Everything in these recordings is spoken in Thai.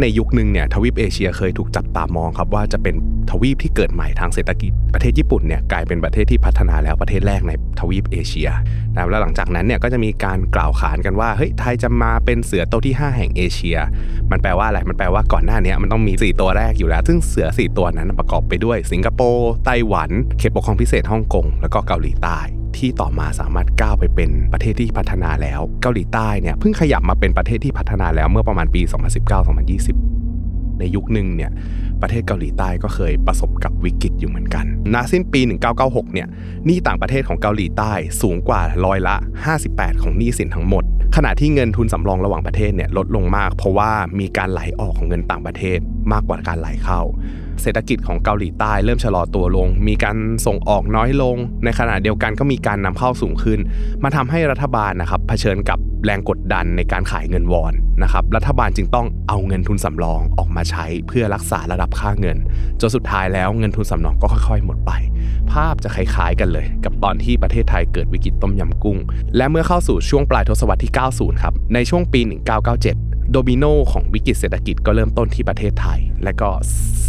ในยุคหนึ่งเนี่ยทวีปเอเชียเคยถูกจับตามองครับว่าจะเป็นทวีปที่เกิดใหม่ทางเศรษฐกิจ ประเทศญี่ปุ่นเนี่ยกลายเป็นประเทศที่พัฒนาแล้วประเทศแรกในทวีปเอเชียนะแล้วหลังจากนั้นเนี่ยก็จะมีการกล่าวขานกันว่าเฮ้ยไทยจะมาเป็นเสือโตวที่ 5 แห่งเอเชีย มันแปลว่าอะไรมันแปลว่าก่อนหน้านี้มันต้องมี 4 ตัวแรกอยู่แล้ว ซึ่งเสือ 4 ตัวนั้นประกอบไปด้วย สิงคโปร์ไต้หวัน เขตปกครองพิเศษฮ่องกงแล้วก็เกาหลีใต้ที่ต่อมาสามารถก้าวไปเป็นประเทศที่พัฒนาแล้ว เกาหลีใต้เนี่ยเพิ่งขยับมาเป็นประเทศที่พัฒนาแล้วเมื่อประมาณปี 2019-2020ในยุคหนึ่งเนี่ยประเทศเกาหลีใต้ก็เคยประสบกับวิกฤตอยู่เหมือนกันณสิ้นปี 1996 เนี่ยหนี้ต่างประเทศของเกาหลีใต้สูงกว่าร้อยละ 58 ของหนี้สินทั้งหมด ขณะที่เงินทุนสำรองระหว่างประเทศเนี่ยลดลงมาก เพราะว่ามีการไหลออกของเงินต่างประเทศมากกว่าการไหลเข้า เศรษฐกิจของเกาหลีใต้เริ่มชะลอตัวลง มีการส่งออกน้อยลง ในขณะเดียวกันก็มีการนำเข้าสูงขึ้น มาทำให้รัฐบาลนะครับเผชิญกับแรงกดดันในการขายเงินวอนนะครับ รัฐบาลจึงต้องเอาเงินทุนสำรองออกมาใช้เพื่อรักษาระดับค่าเงิน จนสุดท้ายแล้วเงินทุนสำรองก็ค่อย ๆ หมดไป ภาพจะคล้ายๆกันเลย กับตอนที่ประเทศไทยเกิดวิกฤตต้มยำกุ้ง และเมื่อเข้าสู่ช่วงปลายทศวรรษที่ 90 ครับ ในช่วงปี 1997 โดมิโนของวิกฤตเศรษฐกิจก็เริ่มต้นที่ประเทศไทย และก็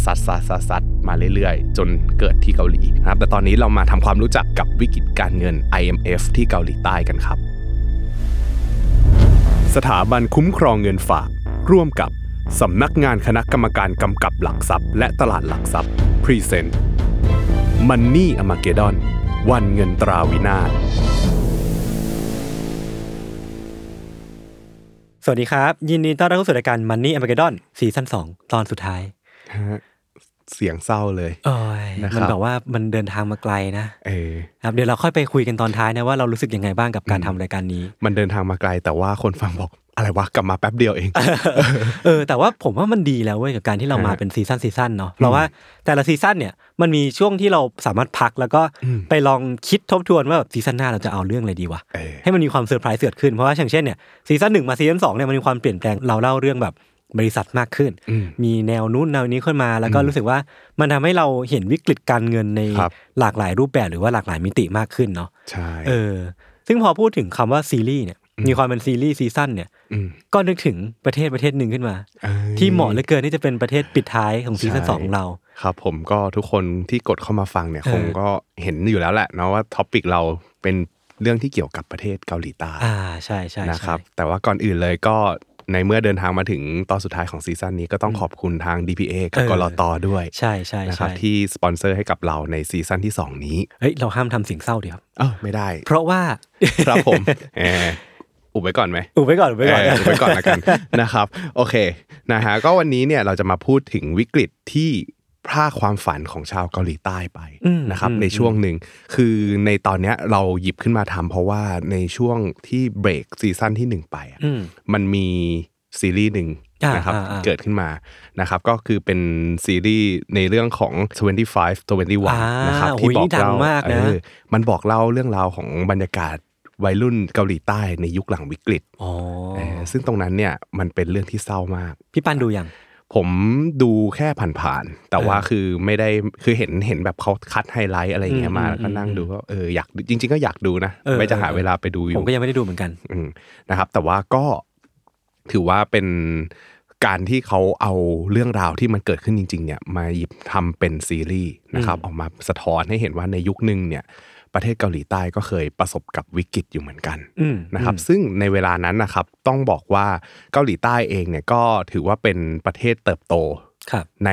ซัดซัดซัดซัดมาเรื่อยๆ จนเกิดที่เกาหลีนะครับแต่ตอนนี้เรามาทำความรู้จักกับวิกฤตการเงิน IMF ที่เกาหลีใต้กันครับ สถาบันคุ้มครองเงินฝาก ร่วมกับสำนักงานคณะกรรมการกำกับหลักทรัพย์ และตลาดหลักทรัพย์ present Money Armageddon วันเงินตราวินาศ สวัสดีครับ ยินดีต้อนรับเข้าสู่รายการ Money a r m a g e d d o n ซีซั่น2ตอนสุดท้ายเสียงเศร้าเลยโอ้ยนะครับมันแบบว่ามันเดินทางมาไกลนะเออครับเดี๋ยวเราค่อยไปคุยกันตอนท้ายนะว่าเรารู้สึกยังไงบ้างกับการทำรายการนี้ มันเดินทางมาไกลแต่ว่าคนฟังบอก อะไรวะกลับมาแป๊บเดียวเอง เออแต่ว่าผมว่ามันดีแล้วเว้ยกับการที่เรามาฮะเป็นซีซั่นซีซั่นเนาะเพราะว่าแต่ละซีซั่นเนี่ยมันมีช่วงที่เราสามารถพักแล้วก็อืมไปลองคิดทบทวนว่าแบบซีซั่นหน้าเราจะเอาเรื่องอะไรดีวะเออให้มันมีความเซอร์ไพรส์เกิดขึ้นเพราะว่าอย่างเช่นเนี่ยซีซั่นหนึ่งมาซีซั่นสองเนี่ยมันมีความเปลี่ยนแปลงเราเล่าเรื่องแบบบริษัทมากขึ้นอืมมีแนวนู้นแนวนี้ขึ้นมา แล้วก็รู้สึกว่ามันทำให้เราเห็นวิกฤตการเงินในครับหลากหลายรูปแบบหรือว่าหลากหลายมิติมากขึ้นเนาะใช่เออซึ่งพอพูดถึงคำว่าซีรีส์เนี่ย มีความเป็นซีรีส์ซีซั่นเนี่ยอืมก็นึกถึงประเทศประเทศหนึ่งขึ้นมาเอ้ยที่เหมาะเหลือเกินที่จะเป็นประเทศปิดท้ายของซีซั่นใช่สองของเรา ครับ ผมก็ทุกคนที่กดเข้ามาฟังเนี่ยเออคงก็เห็นอยู่แล้วแหละเนาะว่า topic เราเป็นเรื่องที่เกี่ยวกับประเทศเกาหลีใต้อ่าใช่ใช่นะครับใช่แต่ว่าก่อนอื่นเลยก็ในเมื่อเดินทางมาถึงตอนสุดท้ายของซีซั่นนี้ก็ต้องขอบคุณทาง DPA กับเออกลตด้วย ใช่ใช่นะครับใช่ที่สปอนเซอร์ให้กับเราในซีซั่นที่ 2 นี้เฮ้ยเราห้ามทำเสียงเศร้าเดียวเออไม่ได้ เพราะว่าครับผมเอออุบไว้ก่อนไหมอุบไว้ก่อนอุบไว้ก่อนเออไว้ก่อนละกันนะครับ โอเคนะฮะก็วันนี้เนี่ยเราจะมาพูดถึงวิกฤตที่พรากความฝันของชาวเกาหลีใต้ไปอืมนะครับอืมในช่วงหนึ่งคือในตอนเนี้ยเราหยิบขึ้นมาทำเพราะว่าในช่วงที่เบรกซีซั่นที่หนึ่งไปอะอืมมันมีซีรีส์หนึ่งอ่านะครับอ่าอ่าเกิดขึ้นมานะครับก็คือเป็นซีรีส์ในเรื่องของ 25 21นะครับโอ้ที่ยบอกนี่ดังเล่ามากนะเออมันบอกเล่าเรื่องราวของบรรยากาศ วัยรุ่นเกาหลีใต้ในยุคหลังวิกฤตอ๋อเออซึ่งตรงนั้นเนี่ยมันเป็นเรื่องที่เศร้ามาก พี่ปันดูยังผมดูแค่ผ่านๆแต่ว่าเออคือไม่ได้คือเห็นเห็นแบบเขาคัดไฮไลท์อะไรอย่างเงี้ยมาอืมแล้วก็นั่งอืมดูก็เอออยากจริง ๆ ก็อยากดูนะเออไม่จะหาเออเวลาไปดูอผมยู่ก็ยังไม่ได้ดูเหมือนกันอืมนะครับ แต่ว่าก็ถือว่าเป็นการที่เขาเอาเรื่องราวที่มันเกิดขึ้นจริง ๆ เนี่ยมาหยิบทำเป็นซีรีส์นะครับอืมออกมาสะท้อนให้เห็นว่าในยุคหนึ่งเนี่ย ประเทศเกาหลีใต้ก็เคยประสบกับวิกฤตอยู่เหมือนกันอืมนะครับอืมซึ่งในเวลานั้นนะครับต้องบอกว่าเกาหลีใต้เองเนี่ยก็ถือว่าเป็นประเทศเติบโตครับใน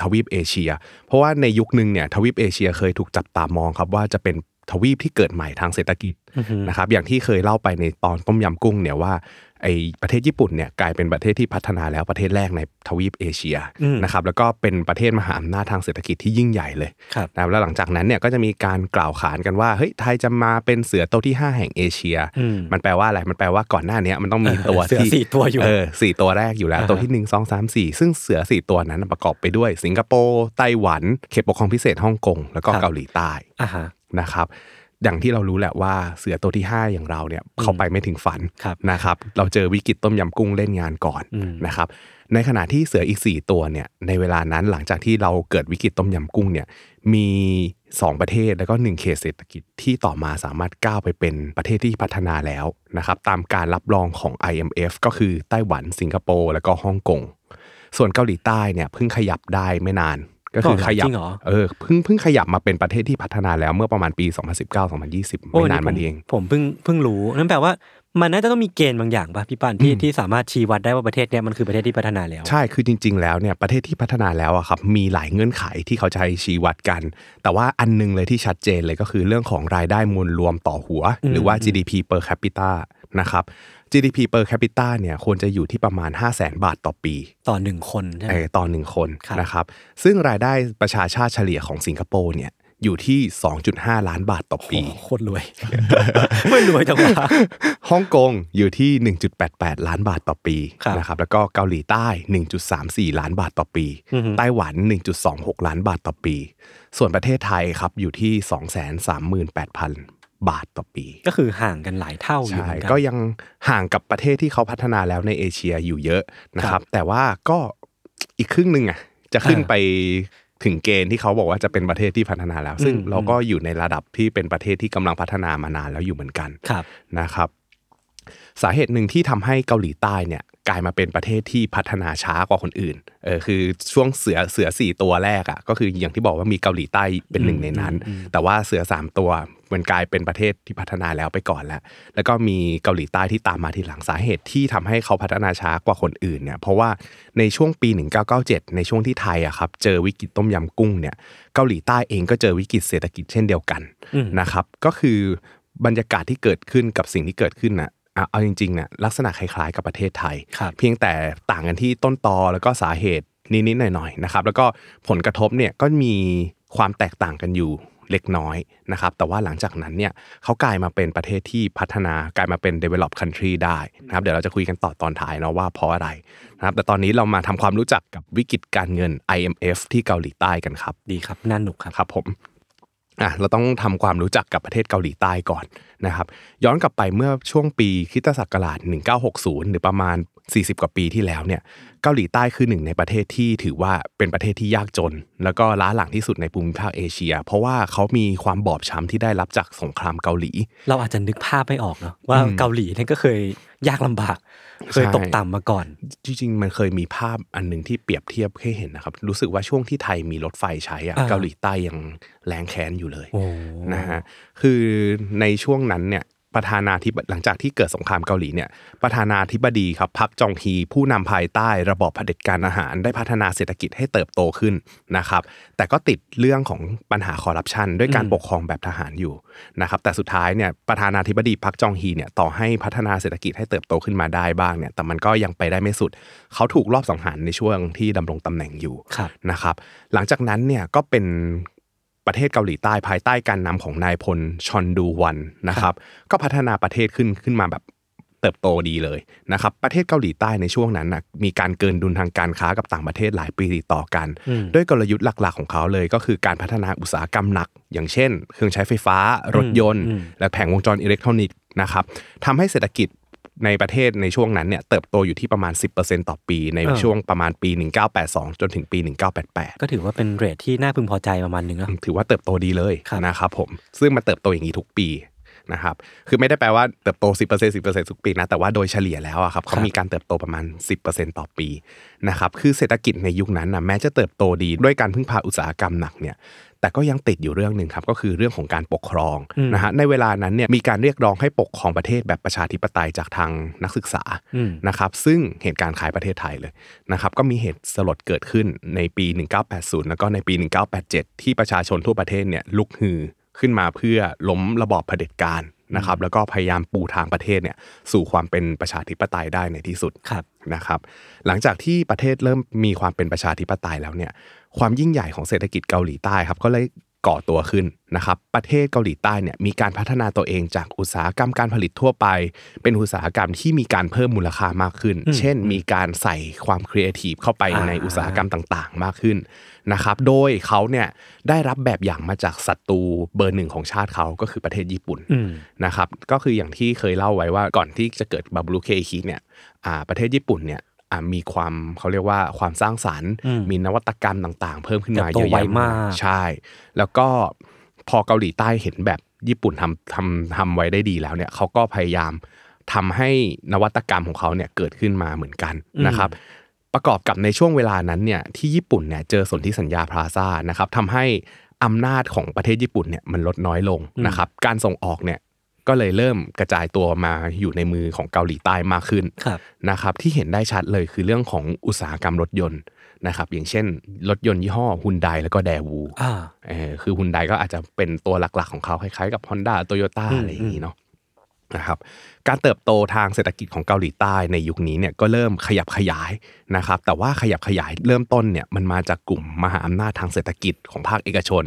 ทวีปเอเชีย เพราะว่าในยุคหนึ่งเนี่ยทวีปเอเชียเคยถูกจับตามองครับว่าจะเป็นทวีปที่เกิดใหม่ทางเศรษฐกิจอือฮึนะครับอย่างที่เคยเล่าไปในตอนต้มยำกุ้งเนี่ยว่า ไอประเทศญี่ปุ่นเนี่ยกลายเป็นประเทศที่พัฒนาแล้วประเทศแรกในทวีปเอเชียอืมนะครับแล้วก็เป็นประเทศมหาอำนาจทางเศรษฐกิจที่ยิ่งใหญ่เลยครับนะครับแล้วหลังจากนั้นเนี่ยก็จะมีการกล่าวขานกันว่าเฮ้ยไทยจะมาเป็นเสือโตวที่ 5 แห่งเอเชียอืมมันแปลว่าอะไรมันแปลว่าก่อนหน้าเนี้ยมันต้องมีตัวเสือที่สี่ตัวอยู่เออสี่ตัวแรกอยู่แล้วอ่าฮะตัวที่หนึ่งสองสามสี่ซึ่งเสือสี่ตัวนั้นประกอบไปด้วย สิงคโปร์ไต้หวันเขตปกครองพิเศษฮ่องกงแล้วก็เกาหลีใต้อ่าฮะนะครับ อย่างที่เรารู้แหละว่าเสือตัวที่ 5 อย่างเราเนี่ยเขาไปไม่ถึงฝันครับนะครับเราเจอวิกฤตต้มยำกุ้งเล่นงานก่อนอืมนะครับในขณะที่เสืออีก 4 ตัวเนี่ยในเวลานั้นหลังจากที่เราเกิดวิกฤตต้มยำกุ้งเนี่ยมี 2 ประเทศแล้วก็1เขตเศรษฐกิจที่ต่อมาสามารถก้าวไปเป็นประเทศที่พัฒนาแล้วนะครับตามการรับรองของ IMF ก็คือไต้หวันสิงคโปร์แล้วก็ฮ่องกงส่วนเกาหลีใต้เนี่ยเพิ่งขยับได้ไม่นาน ก็คือขยัจริงเหรอเออเพิ่งเพิ่งขยับมาเป็นประเทศที่พัฒนาแล้วเมื่อประมาณปี 2019-2020โอ้ไม่นานผมันเอง ผมเพิ่งเพิ่งรู้นั่นแปลว่ามันน่าจะต้องมีเกณฑ์บางอย่างป่ะพี่ปานที่ที่สามารถชี้วัดได้ว่าประเทศเนี้ยมันคือประเทศที่พัฒนาแล้ว ใช่คือจริง ๆ แล้วเนี่ยประเทศที่พัฒนาแล้วอะครับมีหลายเงื่อนไขที่เขาจะให้ชี้วัดกัน แต่ว่าอันหนึงเลยที่ชัดเจนเลยก็คือเรื่องของรายได้มวลรวมต่อหัว หรือว่า GDP per capita นะครับ GDP per capita เนี่ยควรจะอยู่ที่ประมาณ 5 0 0แสนบาทต่อปี ต่อหนึ่งคนใช่ไหเอมอต่อหนึ่งคนครับนะครับ ซึ่งรายได้ประชาชาติเฉลี่ยของสิงคโปร์เนี่ยอยู่ที่ 2.5 ล้านบาทต่อปีโอ้โหโคตรรวย ไม่รวยจังวะฮ่องกงอยู่ที่ 1.88 ล้านบาทต่อปีครับนะครับ แล้วก็เกาหลีใต้ 1.34 ล้านบาทต่อปีอือฮึไต้หวัน 1.26 ล้านบาทต่อปี ส่วนประเทศไทยครับอยู่ที่ 238,000 บาทต่อปี ก็คือห่างกันหลายเท่าอยู่ใช่เหมือนกันก็ยังห่างกับประเทศที่เขาพัฒนาแล้วในเอเชียอยู่เยอะนะครับ แต่ว่าก็อีกครึ่งหนึ่งอะจะขึ้นอ่าไปถึงเกณฑ์ที่เขาบอกว่าจะเป็นประเทศที่พัฒนาแล้ว ซึ่งอืมเราก็อยู่ในระดับที่เป็นประเทศที่กำลังพัฒนามานานแล้วอยู่เหมือนกันครับนะครับ สาเหตุหนึ่งที่ทำให้เกาหลีใต้เนี่ยกลายมาเป็นประเทศที่พัฒนาช้ากว่าคนอื่น เออคือช่วงเสือเสือสี่ตัวแรกอะ่ะก็คืออย่างที่บอกว่ามีเกาหลีใต้เป็นหนึ่งในนั้นอืมอืมแต่ว่าเสือสามตัวมันกลายเป็นประเทศที่พัฒนาแล้วไปก่อนแล้ว แล้วก็มีเกาหลีใต้ที่ตามมาทีหลังสาเหตุที่ทำให้เขาพัฒนาช้ากว่าคนอื่นเนี่ยเพราะว่าในช่วงปี 1997 ในช่วงที่ไทยอะครับเจอวิกฤตต้มยำกุ้งเนี่ยเกาหลีใต้เองก็เจอวิกฤตเศรษฐกิจเช่นเดียวกันอืมนะครับก็คือบรรยากาศที่เกิดขึ้นกับสิ่งที่เกิดขึ้นน่ะอะ เอาจริงๆเนี่ยลักษณะคล้ายๆกับประเทศไทยครับเพียงแต่ต่างกันที่ต้นตอแล้วก็สาเหตุนิดๆหน่อยๆนะครับ แล้วก็ผลกระทบเนี่ยก็มีความแตกต่างกันอยู่เล็กน้อยนะครับ แต่ว่าหลังจากนั้นเนี่ยเขากลายมาเป็นประเทศที่พัฒนากลายมาเป็น develop country ได้นะครับ เดี๋ยวเราจะคุยกันต่อตอนท้ายเนาะว่าเพราะอะไรนะครับ แต่ตอนนี้เรามาทำความรู้จักกับวิกฤตการเงิน IMF ที่เกาหลีใต้กันครับ ดีครับน่าหนุกครับครับผม อะเราต้องทำความรู้จักกับประเทศเกาหลีใต้ก่อนนะครับย้อนกลับไปเมื่อช่วงปีคริสตศักราช 1960 หรือประมาณ 40 กว่าปีที่แล้วเนี่ยเกาหลีใต้คือหนึ่งในประเทศที่ถือว่าเป็นประเทศที่ยากจน แล้วก็ล้าหลังที่สุดในภูมิภาคเอเชีย เพราะว่าเขามีความบอบช้ำที่ได้รับจากสงครามเกาหลี เราอาจจะนึกภาพไม่ออกเนาะว่าเกาหลีเนี่ยก็เคยยากลำบาก เคยตกต่ำมาก่อน จริงๆ มันเคยมีภาพอันหนึ่งที่เปรียบเทียบให้เห็นนะครับ รู้สึกว่าช่วงที่ไทยมีรถไฟใช้อะอ่าเกาหลีใต้ยังแรงแค้นอยู่เลยโอ้นะฮะคือในช่วงนั้นเนี่ย ประธานาธิบหลังจากที่เกิดสงครามเกาหลีเนี่ยประธานาธิบดีครับพักจองฮีผู้นำภายใต้ระบอบเผด็จการอาหาร ได้พัฒนาเศรษฐกิจให้เติบโตขึ้นนะครับ แต่ก็ติดเรื่องของปัญหาคอร์รัปชันด้วยการปกครองแบบทหารอยู่นะครับ แต่สุดท้ายเนี่ยประธานาธิบดีพักจองฮีเนี่ยต่อให้พัฒนาเศรษฐกิจให้เติบโตขึ้นมาได้บ้างเนี่ย แต่มันก็ยังไปได้ไม่สุด เขาถูกรอบสังหารในช่วงที่ดำรงตำแหน่งอยู่ครับนะครับ หลังจากนั้นเนี่ยก็เป็น ประเทศเกาหลีใต้ภายใต้การนำของนายพลชอนดูวันนะครับ ก็พัฒนาประเทศขึ้นขึ้นมาแบบเติบโตดีเลยนะครับ ประเทศเกาหลีใต้ในช่วงนั้นนะมีการเกินดุลทางการค้ากับต่างประเทศหลายปีติดต่อกันอืมด้วยกลยุทธ์หลักๆของเขาเลย ก็คือการพัฒนาอุตสาหกรรมหนัก อย่างเช่น เครื่องใช้ไฟฟ้า รถยนต์อืมและแผงวงจรอิเล็กทรอนิกส์นะครับทำให้เศรษฐกิจ ในประเทศในช่วงนั้นเนี่ยเติบโตอยู่ที่ประมาณ 10%ต่อปี ในช่วงประมาณปี 1982 จนถึงปี 1988 ก็ถือว่าเป็นเรทที่น่าพึงพอใจประมาณหนึ่งเนาะถือว่าเติบโตดีเลยครับนะครับผมซึ่งมันเติบโตอย่างนี้ทุกปีนะครับคือไม่ได้แปลว่าเติบโต 10% 10%ทุกปีนะแต่ว่าโดยเฉลี่ยแล้วอะครับเขามีการเติบโตประมาณ 10%ต่อปีนะครับคือเศรษฐกิจในยุคนั้นนะแม้จะเติบโตดีด้วยการพึ่งพาอุตสาหกรรมหนักเนี่ย แต่ก็ยังติดอยู่เรื่องหนึ่งครับก็คือเรื่องของการปกครองอืมนะฮะในเวลานั้นเนี่ยมีการเรียกร้องให้ปกครองประเทศแบบประชาธิปไตยจากทางนักศึกษาอืมนะครับซึ่งเหตุการณ์คล้ายประเทศไทยเลยนะครับก็มีเหตุสลดเกิดขึ้นในปี 1980 แล้วก็ในปี 1987 ที่ประชาชนทั่วประเทศเนี่ยลุกฮือขึ้นมาเพื่อล้มระบอบเผด็จการนะครับแล้วก็พยายามปูทางประเทศเนี่ยสู่ความเป็นประชาธิปไตยได้ในที่สุดครับนะครับ หลังจากที่ประเทศเริ่มมีความเป็นประชาธิปไตยแล้วเนี่ย ความยิ่งใหญ่ของเศรษฐกิจเกาหลีใต้ครับก็เลยก่อตัวขึ้นนะครับประเทศเกาหลีใต้เนี่ยมีการพัฒนาตัวเองจากอุตสาหกรรมการผลิตทั่วไป เป็นอุตสาหกรรมที่มีการเพิ่มมูลค่ามากขึ้นอืมเช่น มีการใส่ความครีเอทีฟเข้าไปอ่าในอุตสาหกรรมต่างๆ มากขึ้นนะครับโดยเขาเนี่ยได้รับแบบอย่างมาจากศัตรูเบอร์หนึ่งของชาติเขาก็คือประเทศญี่ปุ่นอืมนะครับก็คืออย่างที่เคยเล่าไว้ว่าก่อนที่จะเกิดバブル景気เนี่ยอ่าประเทศญี่ปุ่นเนี่ยอ่า มีความเขาเรียกว่าความสร้างสรรค์อืมมีนวัตกรรมต่างๆ เพิ่มขึ้นมาเติบโตเยอะแยะไวมากใช่ แล้วก็พอเกาหลีใต้เห็นแบบญี่ปุ่นทำทำทำไว้ได้ดีแล้วเนี่ยเขาก็พยายามทำให้นวัตกรรมของเขาเนี่ยเกิดขึ้นมาเหมือนกันนะครับ ประกอบกับในช่วงเวลานั้นเนี่ยที่ญี่ปุ่นเนี่ยเจอสนธิสัญญาพลาซ่านะครับทำให้อำนาจของประเทศญี่ปุ่นเนี่ยมันลดน้อยลงนะครับ การส่งออกเนี่ย ก็เลยเริ่มกระจายตัวมาอยู่ในมือของเกาหลีใต้มากขึ้นครับนะครับที่เห็นได้ชัดเลยคือเรื่องของอุตสาหกรรมรถยนต์นะครับอย่างเช่น รถยนต์ยี่ห้อฮุนไดแล้วก็แดวูอ่าเออคือฮุนไดก็อาจจะเป็นตัวหลักๆของเขาคล้ายๆกับ Honda t o y ยต้าอืมอะไรอย่างนี้เนาะ นะครับการเติบโตทางเศรษฐกิจของเกาหลีใต้ในยุคนี้เนี่ยก็เริ่มขยับขยายนะครับแต่ว่าขยับขยายเริ่มต้นเนี่ยมันมาจากกลุ่มมหาอำนาจทางเศรษฐกิจของภาคเอกชน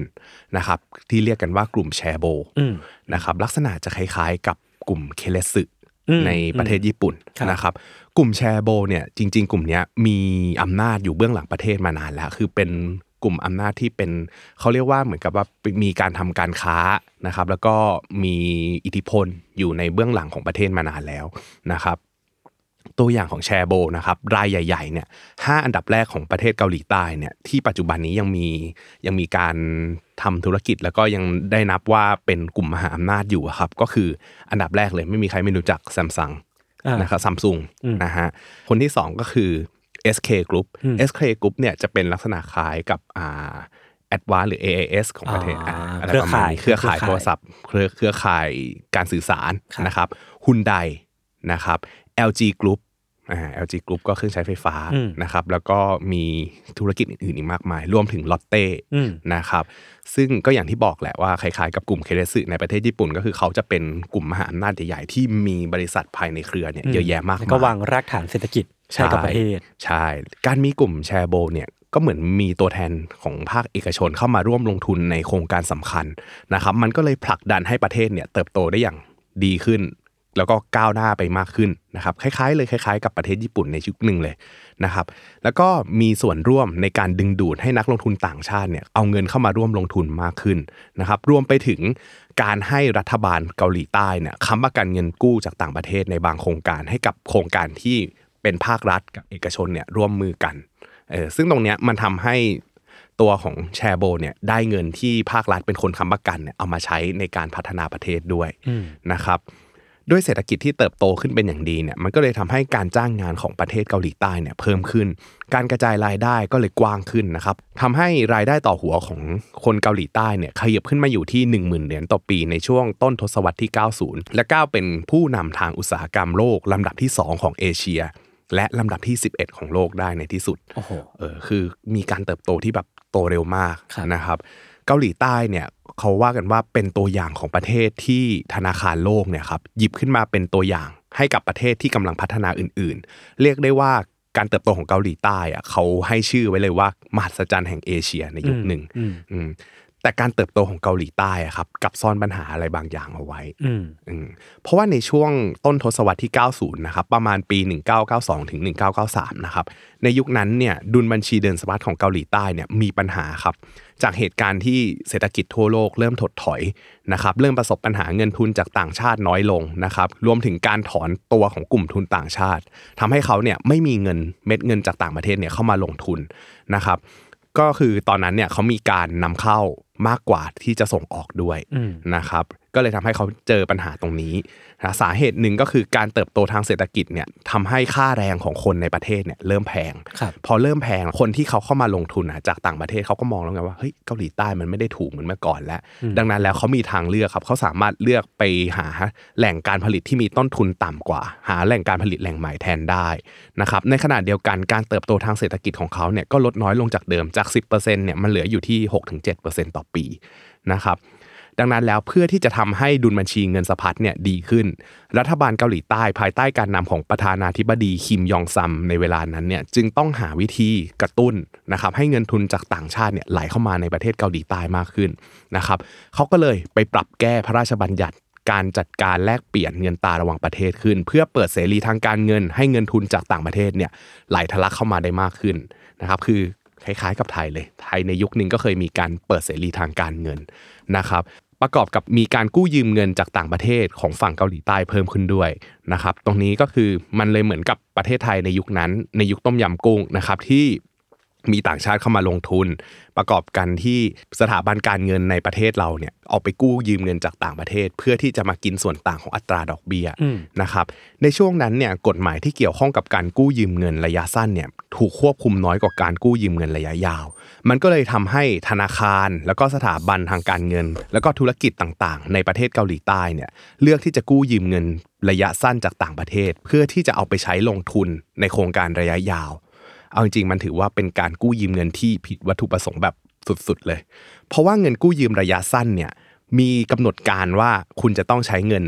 นะครับที่เรียกกันว่ากลุ่มแชโบอืมนะครับลักษณะจะคล้ายๆกับกลุ่มเคเลสึอืมในประเทศญี่ปุ่นครับนะครับกลุ่มแชร์โบเนี่ยจริง ๆ กลุ่มเนี้ยมีอำนาจอยู่เบื้องหลังประเทศมานานแล้ว คือเป็น กลุ่มอำนาจที่เป็นเขาเรียกว่าเหมือนกับว่ามีการทำการค้านะครับ แล้วก็มีอิทธิพลอยู่ในเบื้องหลังของประเทศมานานแล้วนะครับ ตัวอย่างของแชร์โบนะครับรายใหญ่ๆเนี่ยห้าอันดับแรกของประเทศเกาหลีใต้เนี่ยที่ปัจจุบันนี้ยังมียังมีการทำธุรกิจแล้วก็ยังได้นับว่าเป็นกลุ่มมหาอำนาจอยู่อะครับก็คืออันดับแรกเลยไม่มีใครไม่รู้จัก Samsung อ่านนะครับซัมซุงอืมนะฮะคนที่สองก็คือ SK Group อืม SK Group เนี่ยจะเป็นลักษณะคล้ายกับอ่า Advance หรือ AAS ของประเทศอ่าอ่าอะไรเครือประมาณข่ายนี้เครือข่ายเครือข่ายโทรศัพท์ เครือเครือข่ายการสื่อสารครับนะครับฮุนไดนะครับ LG Group อ่า LG Group ก็เครื่องใช้ไฟฟ้าอืมนะครับ แล้วก็มีธุรกิจอื่นๆอีกมากมาย รวมถึงลอตเต้อืมนะครับ ซึ่งก็อย่างที่บอกแหละว่าคล้ายๆกับกลุ่มเคเดสึในประเทศญี่ปุ่น ก็คือเขาจะเป็นกลุ่มมหาอำนาจใหญ่ๆที่มีบริษัทภายในเครือเนี่ยเยอะแยะมากแล้วมายก็วางรากฐานเศรษฐกิจ ให้กับประเทศใช่ การมีกลุ่มแชร์โบเนี่ยก็เหมือนมีตัวแทนของภาคเอกชนเข้ามาร่วมลงทุนในโครงการสำคัญนะครับ มันก็เลยผลักดันให้ประเทศเนี่ยเติบโตได้อย่างดีขึ้น แล้วก็ก้าวหน้าไปมากขึ้นนะครับ คล้ายๆ เลยคล้ายๆ กับประเทศญี่ปุ่นในยุคหนึ่งเลยนะครับ แล้วก็มีส่วนร่วมในการดึงดูดให้นักลงทุนต่างชาติเนี่ยเอาเงินเข้ามาร่วมลงทุนมากขึ้นนะครับ รวมไปถึงการให้รัฐบาลเกาหลีใต้เนี่ยค้ำประกันเงินกู้จากต่างประเทศในบางโครงการให้กับโครงการที่ เป็นภาครัฐกับเอกชนเนี่ยร่วมมือกันเออซึ่งตรงเนี้ยมันทำให้ตัวของแชร์โบเนี่ยได้เงินที่ภาครัฐเป็นคนค้ำประกันเนี่ยเอามาใช้ในการพัฒนาประเทศด้วยอืมนะครับด้วยเศรษฐกิจที่เติบโตขึ้นเป็นอย่างดีเนี่ยมันก็เลยทำให้การจ้างงานของประเทศเกาหลีใต้เนี่ยเพิ่มขึ้น การกระจายรายได้ก็เลยกว้างขึ้นนะครับทำให้รายได้ต่อหัวของคนเกาหลีใต้เนี่ยขยับขึ้นมาอยู่ที่ 10,000 เหรียญต่อปีในช่วงต้นทศวรรษที่ 90 และก้าวเป็นผู้นำทางอุตสาหกรรมโลกลำดับที่ 2 ของเอเชีย และลำดับที่ 11 ของโลกได้ในที่สุดโอ้โหเออคือมีการเติบโตที่แบบโตเร็วมากครับนะครับ เกาหลีใต้เนี่ยเขาว่ากันว่าเป็นตัวอย่างของประเทศที่ธนาคารโลกเนี่ยครับหยิบขึ้นมาเป็นตัวอย่างให้กับประเทศที่กำลังพัฒนาอื่น ๆ เรียกได้ว่าการเติบโตของเกาหลีใต้อะเขาให้ชื่อไว้เลยว่ามหัศจรรย์แห่งเอเชียในยุคหนึ่งอืมอืม แต่การเติบโตของเกาหลีใต้อะครับกลับซ่อนปัญหาอะไรบางอย่างเอาไว้อืมอืมเพราะว่าในช่วงต้นทศวรรษที่ 90 นะครับ ประมาณปี 1992 ถึง 1993 นะครับ ในยุคนั้นเนี่ยดุลบัญชีเดินสะพัดของเกาหลีใต้เนี่ยมีปัญหาครับ จากเหตุการณ์ที่เศรษฐกิจทั่วโลกเริ่มถดถอยนะครับ เริ่มประสบปัญหาเงินทุนจากต่างชาติน้อยลงนะครับ รวมถึงการถอนตัวของกลุ่มทุนต่างชาติทำให้เขาเนี่ยไม่มีเงินเม็ดเงินจากต่างประเทศเนี่ยเข้ามาลงทุนนะครับ ก็คือตอนนั้นเนี่ยเขามีการนำเข้า มากกว่าที่จะส่งออกด้วยอืมนะครับ ก็เลยทำให้เขาเจอปัญหาตรงนี้นะสาเหตุหนึ่งก็คือการเติบโตทางเศรษฐกิจเนี่ยทำให้ค่าแรงของคนในประเทศเนี่ยเริ่มแพงครับพอเริ่มแพงคนที่เขาเข้ามาลงทุนอะจากต่างประเทศเขาก็มองแล้วไงว่าเฮ้ยเกาหลีใต้มันไม่ได้ถูกเหมือนเมื่อก่อนแล้ว ดังนั้นแล้วเขามีทางเลือกครับเขาสามารถเลือกไปหาแหล่งการผลิตที่มีต้นทุนต่ำกว่า หาแหล่งการผลิตแหล่งใหม่แทนได้นะครับในขณะเดียวกันการเติบโตทางเศรษฐกิจของเขาเนี่ยก็ลดน้อยลงจากเดิมจาก 10%เนี่ยมันเหลืออยู่ที่ 6-7%ต่อปีนะครับ ดังนั้นแล้วเพื่อที่จะทำให้ดุลบัญชีเงินสะพัดเนี่ยดีขึ้น รัฐบาลเกาหลีใต้ภายใต้การนำของประธานาธิบดีคิมยองซัมในเวลานั้นเนี่ยจึงต้องหาวิธีกระตุ้นนะครับให้เงินทุนจากต่างชาติเนี่ยไหลเข้ามาในประเทศเกาหลีใต้มากขึ้นนะครับเขาก็เลยไปปรับแก้พระราชบัญญัติการจัดการแลกเปลี่ยนเงินตราระหว่างประเทศขึ้น เพื่อเปิดเสรีทางการเงิน ให้เงินทุนจากต่างประเทศเนี่ยไหลทะลักเข้ามาได้มากขึ้นนะครับคือคล้ายๆกับไทยเลย ไทยในยุคนึงก็เคยมีการเปิดเสรีทางการเงินนะครับ ประกอบกับมีการกู้ยืมเงินจากต่างประเทศของฝั่งเกาหลีใต้เพิ่มขึ้นด้วยนะครับตรงนี้ก็คือมันเลยเหมือนกับประเทศไทยในยุคนั้นในยุคต้มยำกุ้งนะครับที่ มีต่างชาติเข้ามาลงทุน ประกอบกันที่สถาบันการเงินในประเทศเราเนี่ยเอาไปกู้ยืมเงินจากต่างประเทศ เพื่อที่จะมากินส่วนต่างของอัตราดอกเบี้ยอืมนะครับในช่วงนั้นเนี่ยกฎหมายที่เกี่ยวข้องกับการกู้ยืมเงินระยะสั้นเนี่ยถูกควบคุมน้อยกว่าการกู้ยืมเงินระยะยาว มันก็เลยทำให้ธนาคาร แล้วก็สถาบันทางการเงิน แล้วก็ธุรกิจต่างๆ ในประเทศเกาหลีใต้เนี่ยเลือกที่จะกู้ยืมเงินระยะสั้นจากต่างประเทศ เพื่อที่จะเอาไปใช้ลงทุนในโครงการระยะยาว เอาจริงๆมันถือว่าเป็นการกู้ยืมเงินที่ผิดวัตถุประสงค์แบบสุดๆเลย เพราะว่าเงินกู้ยืมระยะสั้นเนี่ยมีกำหนดการว่าคุณจะต้องใช้เงิน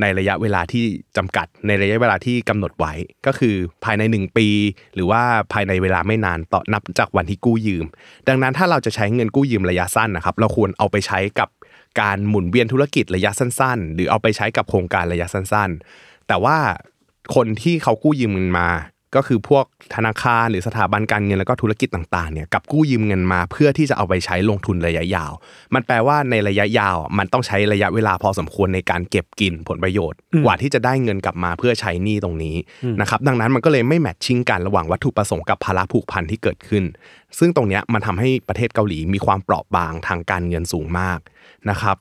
ในระยะเวลาที่จำกัดในระยะเวลาที่กำหนดไว้ก็คือภายใน 1 ปี หรือว่าภายในเวลาไม่นานต่อนับจากวันที่กู้ยืม ดังนั้นถ้าเราจะใช้เงินกู้ยืมระยะสั้นนะครับ เราควรเอาไปใช้กับการหมุนเวียนธุรกิจระยะสั้น ๆ หรือเอาไปใช้กับโครงการระยะสั้น ๆ แต่ว่าคนที่เขากู้ยืมเงินมา ก็คือพวกธนาคารหรือสถาบันการเงินแล้วก็ธุรกิจต่างๆเนี่ยกับกู้ยืมเงินมาเพื่อที่จะเอาไปใช้ลงทุนระยะยาว มันแปลว่าในระยะยาวมันต้องใช้ระยะเวลาพอสมควรในการเก็บกินผลประโยชน์ กว่าที่จะได้เงินกลับมาเพื่อใช้หนี้ตรงนี้นะครับดังนั้นมันก็เลยไม่แมทชิ่งกันระหว่างวัตถุประสงค์กับภาระผูกพันที่เกิดขึ้น ซึ่งตรงเนี้ยมันทำให้ประเทศเกาหลีมีความเปราะบางทางการเงินสูงมากนะครับ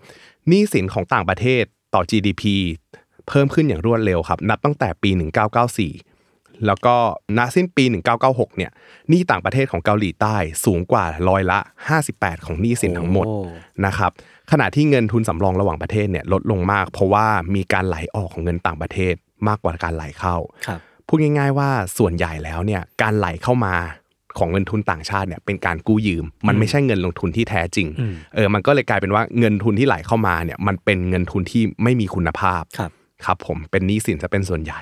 หนี้สินของต่างประเทศต่อ GDP เพิ่มขึ้นอย่างรวดเร็วครับ นับตั้งแต่ปี 1994 แล้วก็ณสิ้นปี 1996 เนี่ยหนี้ต่างประเทศของเกาหลีใต้สูงกว่าร้อยละ 58 ของหนี้สินทั้งหมดโอ้นะครับขณะที่เงินทุนสำรองระหว่างประเทศเนี่ยลดลงมาก เพราะว่ามีการไหลออกของเงินต่างประเทศมากกว่าการไหลเข้าครับพูดง่าย ๆ ว่าส่วนใหญ่แล้วเนี่ยการไหลเข้ามาของเงินทุนต่างชาติเนี่ยเป็นการกู้ยืม มันไม่ใช่เงินลงทุนที่แท้จริงอืมเออมันก็เลยกลายเป็นว่าเงินทุนที่ไหลเข้ามาเนี่ยมันเป็นเงินทุนที่ไม่มีคุณภาพครับครับผมเป็นหนี้สินจะเป็นส่วนใหญ่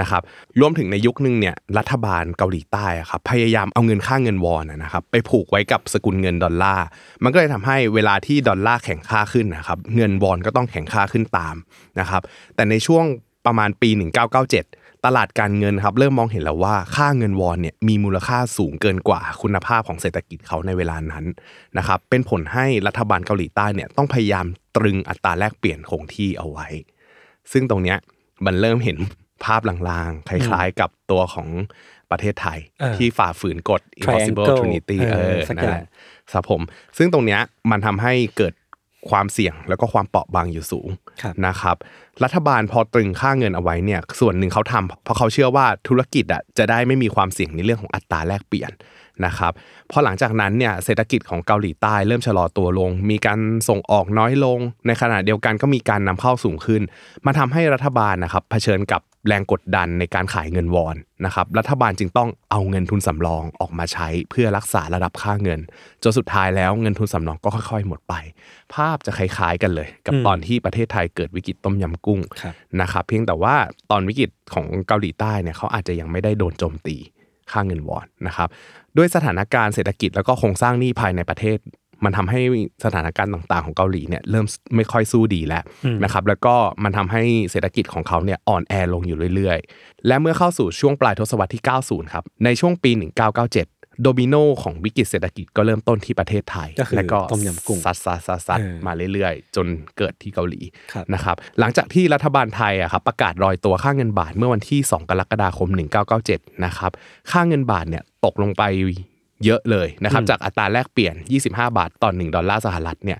นะครับรวมถึงในยุคนึงเนี่ยรัฐบาลเกาหลีใต้ครับพยายามเอาเงินค่าเงินวอนนะครับไปผูกไว้กับสกุลเงินดอลลาร์มันก็เลยทำให้เวลาที่ดอลลาร์แข็งค่าขึ้นนะครับเงินวอนก็ต้องแข็งค่าขึ้นตามนะครับแต่ในช่วงประมาณปี 1997ตลาดการเงินครับเริ่มมองเห็นแล้วว่าค่าเงินวอนเนี่ยมีมูลค่าสูงเกินกว่าคุณภาพของเศรษฐกิจเขาในเวลานั้นนะครับเป็นผลให้รัฐบาลเกาหลีใต้เนี่ยต้องพยายามตรึงอัตราแลกเปลี่ยนคงที่เอาไว้ ซึ่งตรงเนี้ยมันเริ่มเห็น ภาพลางๆ คล้ายๆกับตัวของประเทศไทยเออที่ฝ่าฝืนกฎ impossible Triangle trinity เอเอออสักนั่อนย่างแหละครับผม ซึ่งตรงเนี้ยมันทำให้เกิดความเสี่ยงแล้วก็ความเปราะบางอยู่สูงครับนะครับ รัฐบาลพอตรึงค่าเงินเอาไว้เนี่ย ส่วนหนึ่งเขาทำเพราะเขาเชื่อว่าธุรกิจอะจะได้ไม่มีความเสี่ยงในเรื่องของอัตราแลกเปลี่ยนนะครับพอหลังจากนั้นเนี่ยเศรษฐกิจของเกาหลีใต้เริ่มชะลอตัวลง มีการส่งออกน้อยลง ในขณะเดียวกันก็มีการนำเข้าสูงขึ้น มาทำให้รัฐบาลนะครับเผชิญกับ แรงกดดันในการขายเงินวอนนะครับรัฐบาลจึงต้องเอาเงินทุนสำรองออกมาใช้เพื่อรักษาระดับค่าเงินจนสุดท้ายแล้วเงินทุนสำรองก็ค่อยๆ หมดไป ภาพจะคล้ายๆกันเลย กับอืมตอนที่ประเทศไทยเกิดวิกฤตต้มยำกุ้งครับนะครับเพียงแต่ว่าตอนวิกฤตของเกาหลีใต้เนี่ยเขาอาจจะยังไม่ได้โดนโจมตีค่าเงินวอนนะครับด้วยสถานการณ์เศรษฐกิจแล้วก็โครงสร้างหนี้ภายในประเทศ มันทำให้สถานการณ์ต่างๆ ของเกาหลีเนี่ยเริ่มไม่ค่อยสู้ดีแล้วอืมนะครับแล้วก็มันทำให้เศรษฐกิจของเขาเนี่ยอ่อนแอลงอยู่เรื่อยๆ และเมื่อเข้าสู่ช่วงปลายทศวรรษที่ 90 ครับในช่วงปี 1997 โดมิโนของวิกฤตเศรษฐกิจก็เริ่มต้นที่ประเทศไทยก็คือและก็ต้มยำกุ้งซัดซัดซัดซัดเออมาเรื่อยๆ จนเกิดที่เกาหลีครับนะครับหลังจากที่รัฐบาลไทยอะครับประกาศรอยตัวค่าเงินบาทเมื่อวันที่ 2 กรกฎาคม 1997 นะครับค่าเงินบาทเนี่ยตกลงไป เยอะเลยนะครับอืมจากอัตราแลกเปลี่ยน 25 บาทต่อ1ดอลลาร์สหรัฐเนี่ย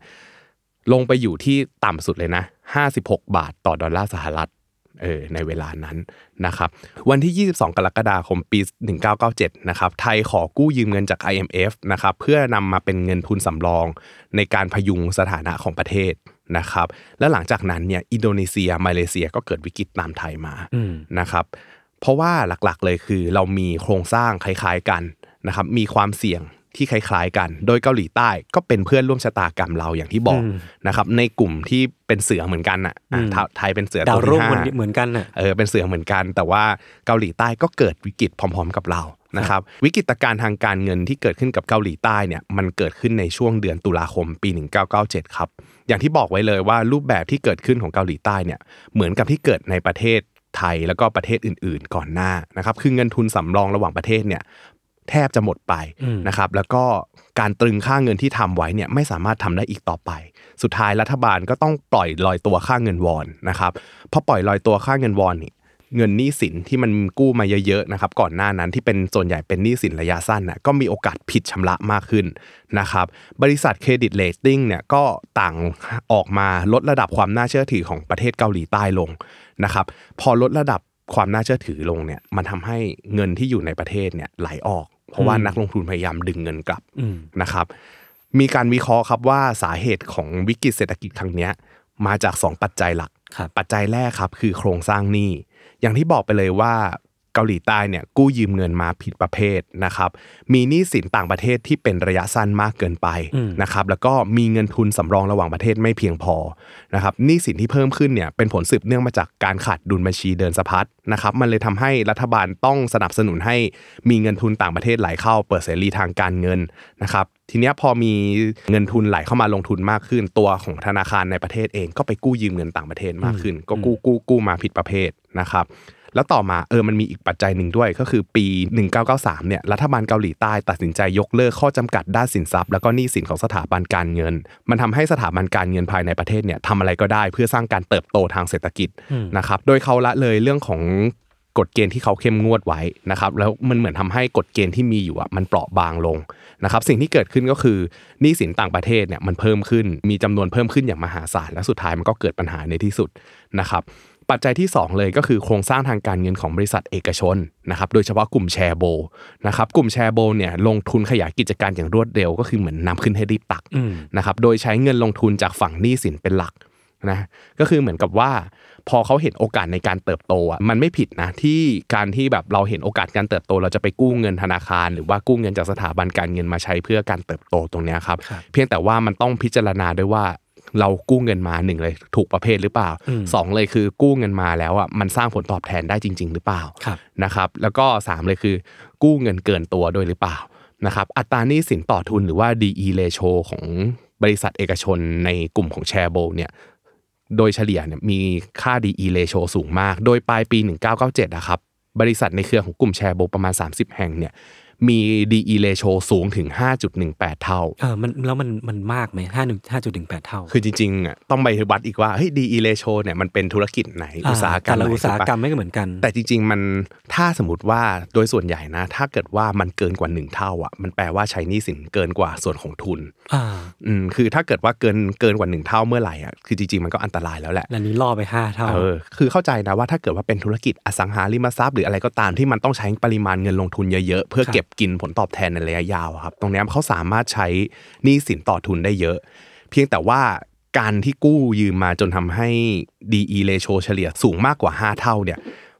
ลงไปอยู่ที่ต่ำสุดเลยนะ 56 บาทต่อดอลลาร์สหรัฐเออในเวลานั้นนะครับวันที่ 22 กรกฎาคมปี 1997 นะครับไทยขอกู้ยืมเงินจาก IMF นะครับเพื่อนำมาเป็นเงินทุนสำรอง ในการพยุงสถานะของประเทศนะครับและหลังจากนั้นเนี่ยอินโดนีเซียมาเลเซียก็เกิดวิกฤตตามไทยมาอืมนะครับเพราะว่าหลักๆเลยคือเรามีโครงสร้างคล้ายๆกัน นะครับมีความเสี่ยงที่คล้ายๆกัน โดยเกาหลีใต้ก็เป็นเพื่อนร่วมชะตากรรมเราอย่างที่บอกอืมนะครับในกลุ่มที่เป็นเสือเหมือนกันอะอะอืมไทไทยเป็นเสือดาวตัวรุ่งที่เหมือนห้าเหมือนกันน่ะเออเป็นเสือเหมือนกัน แต่ว่าเกาหลีใต้ก็เกิดวิกฤตพร้อม ๆ กับเรานะครับวิกฤตการณ์ทางการเงินที่เกิดขึ้นกับเกาหลีใต้เนี่ยมันเกิดขึ้นในช่วงเดือนตุลาคมปี 1997 ครับ อย่างที่บอกไว้เลยว่ารูปแบบที่เกิดขึ้นของเกาหลีใต้เนี่ยเหมือนกับที่เกิดในประเทศไทยแล้วก็ประเทศอื่น ๆ ก่อนหน้านะครับคือเงินทุนสำรองระหว่างประเทศเนี่ย แทบจะหมดไปอืมนะครับแล้วก็การตรึงค่าเงินที่ทำไว้เนี่ยไม่สามารถทำได้อีกต่อไป สุดท้ายรัฐบาลก็ต้องปล่อยลอยตัวค่าเงินวอนนะครับพอปล่อยลอยตัวค่าเงินวอนนี่เงินหนี้สินที่มันกู้มาเยอะๆนะครับก่อนหน้านั้นที่เป็นส่วนใหญ่เป็นหนี้สินระยะสั้นน่ะก็มีโอกาสผิดนัดชำระมากขึ้นนะครับบริษัท credit rating เนี่ยก็ต่างออกมาลดระดับความน่าเชื่อถือของประเทศเกาหลีใต้ลงนะครับพอลดระดับความน่าเชื่อถือลงเนี่ยมันทำให้เงินที่อยู่ในประเทศเนี่ยไหลออก เพราะว่านักลงทุนพยายามดึงเงินกลับอืมนะครับมีการวิเคราะห์ครับว่าสาเหตุของวิกฤตเศรษฐกิจครั้งเนี้ยมาจาก 2 ปัจจัยหลักครับปัจจัยแรกครับคือโครงสร้างหนี้ อย่างที่บอกไปเลยว่า เกาหลีใต้เนี่ยกู้ยืมเงินมาผิดประเภทนะครับ มีหนี้สินต่างประเทศที่เป็นระยะสั้นมากเกินไปอืมนะครับแล้วก็มีเงินทุนสำรองระหว่างประเทศไม่เพียงพอนะครับหนี้สินที่เพิ่มขึ้นเนี่ยเป็นผลสืบเนื่องมาจากการขาดดุลบัญชีเดินสะพัดนะครับมันเลยทำให้รัฐบาลต้องสนับสนุนให้มีเงินทุนต่างประเทศไหลเข้า เปิดเสรีทางการเงินนะครับทีเนี้ยพอมีเงินทุนไหลเข้ามาลงทุนมากขึ้น ตัวของธนาคารในประเทศเองก็ไปกู้ยืมเงินต่างประเทศมากขึ้น ก็กู้กู้กู้มาผิดประเภทนะครับ แล้วต่อมาเออมันมีอีกปัจจัยหนึ่งด้วย ก็คือปี 1993เนี่ยรัฐบาลเกาหลีใต้ตัดสินใจยกเลิกข้อจำกัดด้านสินทรัพย์แล้วก็หนี้สินของสถาบันการเงิน มันทำให้สถาบันการเงินภายในประเทศเนี่ยทำอะไรก็ได้เพื่อสร้างการเติบโตทางเศรษฐกิจนะครับโดยเขาละเลยเรื่องของกฎเกณฑ์ที่เขาเข้มงวดไว้นะครับแล้วมันเหมือนทำให้กฎเกณฑ์ที่มีอยู่อะมันเปราะบางลงนะครับสิ่งที่เกิดขึ้นก็คือหนี้สินต่างประเทศเนี่ยมันเพิ่มขึ้นมีจำนวนเพิ่มขึ้นอย่างมหาศาลและสุดท้ายมันก็เกิดปัญหาในที่สุดนะครับ ปัจจัยที่ 2 เลยก็คือโครงสร้างทางการเงินของบริษัทเอกชนนะครับโดยเฉพาะกลุ่มแชร์โบนะครับกลุ่มแชร์โบเนี่ยลงทุนขยายกิจการอย่างรวดเร็วก็คือเหมือนนำขึ้นให้รีบตักอืมนะครับโดยใช้เงินลงทุนจากฝั่งหนี้สินเป็นหลักนะก็คือเหมือนกับว่า พอเขาเห็นโอกาสในการเติบโตอะมันไม่ผิดนะที่การที่แบบเราเห็นโอกาสการเติบโต เราจะไปกู้เงินธนาคาร หรือว่ากู้เงินจากสถาบันการเงินมาใช้เพื่อการเติบโตตรงเนี้ยครับครับเพียงแต่ว่ามันต้องพิจารณาด้วยว่า เรากู้เงินมาหนึ่งเลยถูกประเภทหรือเปล่าอืมสองเลยคือกู้เงินมาแล้วอะมันสร้างผลตอบแทนได้จริง ๆ หรือเปล่าครับนะครับ แล้วก็สามเลยคือ กู้เงินเกินตัวด้วยหรือเปล่านะครับอัตราหนี้สินต่อทุนหรือว่า DE ratio ของบริษัทเอกชนในกลุ่มของแชร์โบเนี่ยโดยเฉลี่ยเนี่ยมีค่า DE ratio สูงมาก โดยปลายปี 1997นะครับบริษัทในเครือของกลุ่มแชร์โบประมาณ 30 แห่งเนี่ย มี DE ratio สูงถึง 5.18 เท่าเออมันแล้วมันมันมากไหมห้าหนึ่งห้าจุดหนึ่งแปดเท่า คือจริงๆอะต้องไปวัดอีกว่าเฮ้ย DE ratio เนี่ยมันเป็นธุรกิจไหน อุตสาหกรรมแต่ละไหนอุตสาหกรรมถูปะไม่เหมือนกัน แต่จริงๆมันถ้าสมมติว่าโดยส่วนใหญ่นะ ถ้าเกิดว่ามันเกินกว่าหนึ่งเท่าอะมันแปลว่าใช้หนี้สินเกินกว่าส่วนของทุนอ่าอืมคือถ้าเกิดว่าเกินเกินกว่าหนึ่งเท่าเมื่อไหร่อะคือจริงๆมันก็อันตรายแล้วแหละแล้วนี้ล่อไปห้าเท่าเออคือเข้าใจนะว่าถ้าเกิดว่าเป็นธุรกิจอสังหาริมทรัพย์หรืออะไรก็ตามที่มันต้องใช้ปริมาณเงินลงทุนเยอะๆเพื่อครับเก็บกินผลตอบแทนในระยะยาวอะครับ ตรงเนี้ยเขาสามารถใช้หนี้สินต่อทุนได้เยอะ เพียงแต่ว่าการที่กู้ยืมมาจนทำให้ DE ratio เฉลี่ยสูงมากกว่า 5 เท่าเนี่ย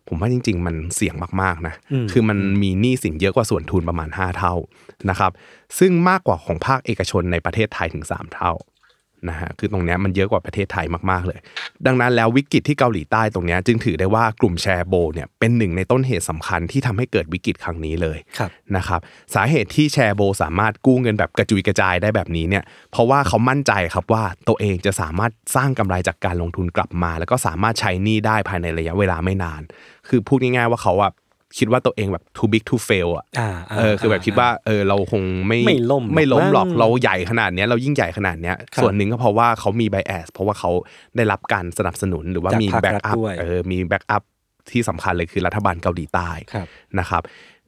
ผมว่าจริง ๆ มันเสี่ยงมากๆนะอืมคือมันมีหนี้สินเยอะกว่าส่วนทุนประมาณ 5 เท่านะครับ ซึ่งมากกว่าของภาคเอกชนในประเทศไทยถึง 3 เท่า นะฮะคือตรงเนี้ยมันเยอะกว่าประเทศไทยมากๆเลย ดังนั้นแล้ววิกฤตที่เกาหลีใต้ตรงเนี้ยจึงถือได้ว่ากลุ่มแชร์โบเนี่ยเป็นหนึ่งในต้นเหตุสำคัญที่ทำให้เกิดวิกฤตครั้งนี้เลยครับนะครับสาเหตุที่แชร์โบสามารถกู้เงินแบบกระจุยกระจายได้แบบนี้เนี่ยเพราะว่าเขามั่นใจครับว่าตัวเองจะสามารถสร้างกำไรจากการลงทุนกลับมา แล้วก็สามารถใช้หนี้ได้ภายในระยะเวลาไม่นาน คือพูดง่ายๆว่าเขาอะ คิดว่าตัวเองแบบ too big to fail อะอ่าเออคือแบบคิดว่าเออเราคงไม่ไม่ล่มไม่ล้มหรอกมั้งเราใหญ่ขนาดเนี้ยเรายิ่งใหญ่ขนาดเนี้ยครับส่วนหนึ่งก็เพราะว่าเขามี bias เพราะว่าเขาได้รับการสนับสนุนหรือว่าจากมีภาคแบ็กรัฐอัพด้วยเออมี backup ที่สำคัญเลยคือรัฐบาลเกาหลีใต้ครับนะครับ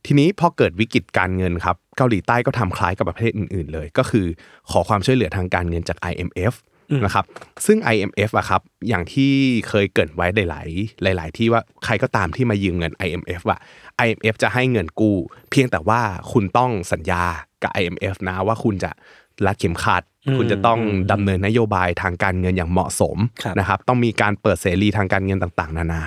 ทีนี้พอเกิดวิกฤตการเงินครับเกาหลีใต้ก็ทำคล้ายกับประเทศอื่น ๆ เลย ก็คือขอความช่วยเหลือทางการเงินจาก IMF นะครับ ซึ่ง IMF อะครับ อย่างที่เคยเกริดไว้หลาย ๆ หลาย ๆ ที่ว่าใครก็ตามที่มายืมเงิน IMF อะ IMF จะให้เงินกู้ เพียงแต่ว่าคุณต้องสัญญากับ IMF นะว่าคุณจะรัดเข็มขัดอืมคุณจะต้องอืมดำเนินนโยบายทางการเงินอย่างเหมาะสมครับนะครับ ต้องมีการเปิดเสรีทางการเงินต่างๆ นานา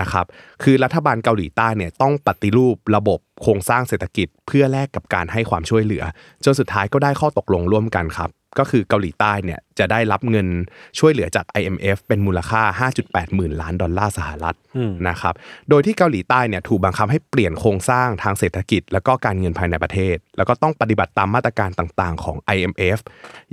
นะครับ คือรัฐบาลเกาหลีใต้เนี่ยต้องปฏิรูประบบโครงสร้างเศรษฐกิจ เพื่อแลกกับการให้ความช่วยเหลือ จนสุดท้ายก็ได้ข้อตกลงร่วมกันครับ ก็คือเกาหลีใต้เนี่ยจะได้รับเงินช่วยเหลือจาก IMF เป็นมูลค่า 5.8 หมื่นล้านดอลลาร์สหรัฐอืมนะครับ โดยที่เกาหลีใต้เนี่ยถูกบังคับให้เปลี่ยนโครงสร้างทางเศรษฐกิจ แล้วก็การเงินภายในประเทศ แล้วก็ต้องปฏิบัติตามมาตรการต่างๆ ของ IMF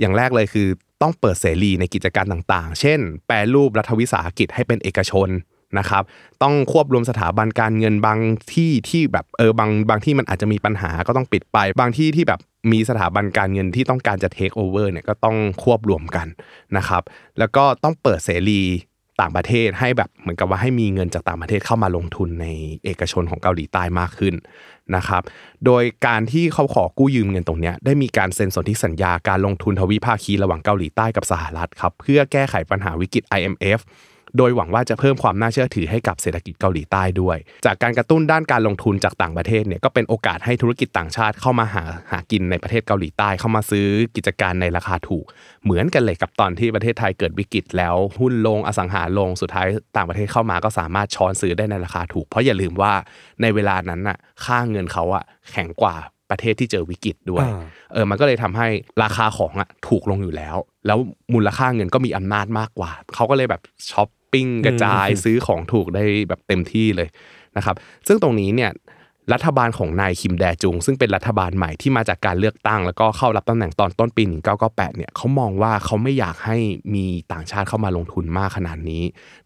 อย่างแรกเลยคือต้องเปิดเสรีในกิจการต่างๆ เช่น แปรรูปรัฐวิสาหกิจให้เป็นเอกชนนะครับต้องควบรวมสถาบันการเงินบางที่ที่แบบเออบางบางที่มันอาจจะมีปัญหาก็ต้องปิดไป บางที่ที่แบบ มีสถาบันการเงินที่ต้องการจะเทคโอเวอร์เนี่ยก็ต้องควบรวมกันนะครับ แล้วก็ต้องเปิดเสรีต่างประเทศให้แบบเหมือนกับว่าให้มีเงินจากต่างประเทศเข้ามาลงทุนในเอกชนของเกาหลีใต้มากขึ้นนะครับ โดยการที่เขาขอกู้ยืมเงินตรงนี้ได้มีการเซ็นสนธิสัญญาการลงทุนทวิภาคีระหว่างเกาหลีใต้กับสหรัฐครับเพื่อแก้ไขปัญหาวิกฤต IMF โดยหวังว่าจะเพิ่มความน่าเชื่อถือให้กับเศรษฐกิจเกาหลีใต้ด้วย จากการกระตุ้นด้านการลงทุนจากต่างประเทศเนี่ยก็เป็นโอกาสให้ธุรกิจต่างชาติเข้ามาหาหากินในประเทศเกาหลีใต้เข้ามาซื้อกิจการในราคาถูก เหมือนกันเลยกับตอนที่ประเทศไทยเกิดวิกฤตแล้วหุ้นลงอสังหาลงสุดท้ายต่างประเทศเข้ามาก็สามารถช้อนซื้อได้ในราคาถูก เพราะอย่าลืมว่าในเวลานั้นน่ะค่าเงินเขาอะแข็งกว่าประเทศที่เจอวิกฤตด้วยอ่าเออ มันก็เลยทำให้ราคาของอะถูกลงอยู่แล้ว แล้วมูลค่าเงินก็มีอำนาจมากกว่า เขาก็เลยแบบช้อป ปิ้งกระจายซื้อของถูกได้แบบเต็มที่เลยนะครับ ซึ่งตรงนี้เนี่ยรัฐบาลของนายคิมแดจุง ซึ่งเป็นรัฐบาลใหม่ที่มาจากการเลือกตั้ง แล้วก็เข้ารับตำแหน่งตอนต้นปี 1998 เนี่ยเขามองว่าเขาไม่อยากให้มีต่างชาติเข้ามาลงทุนมากขนาดนี้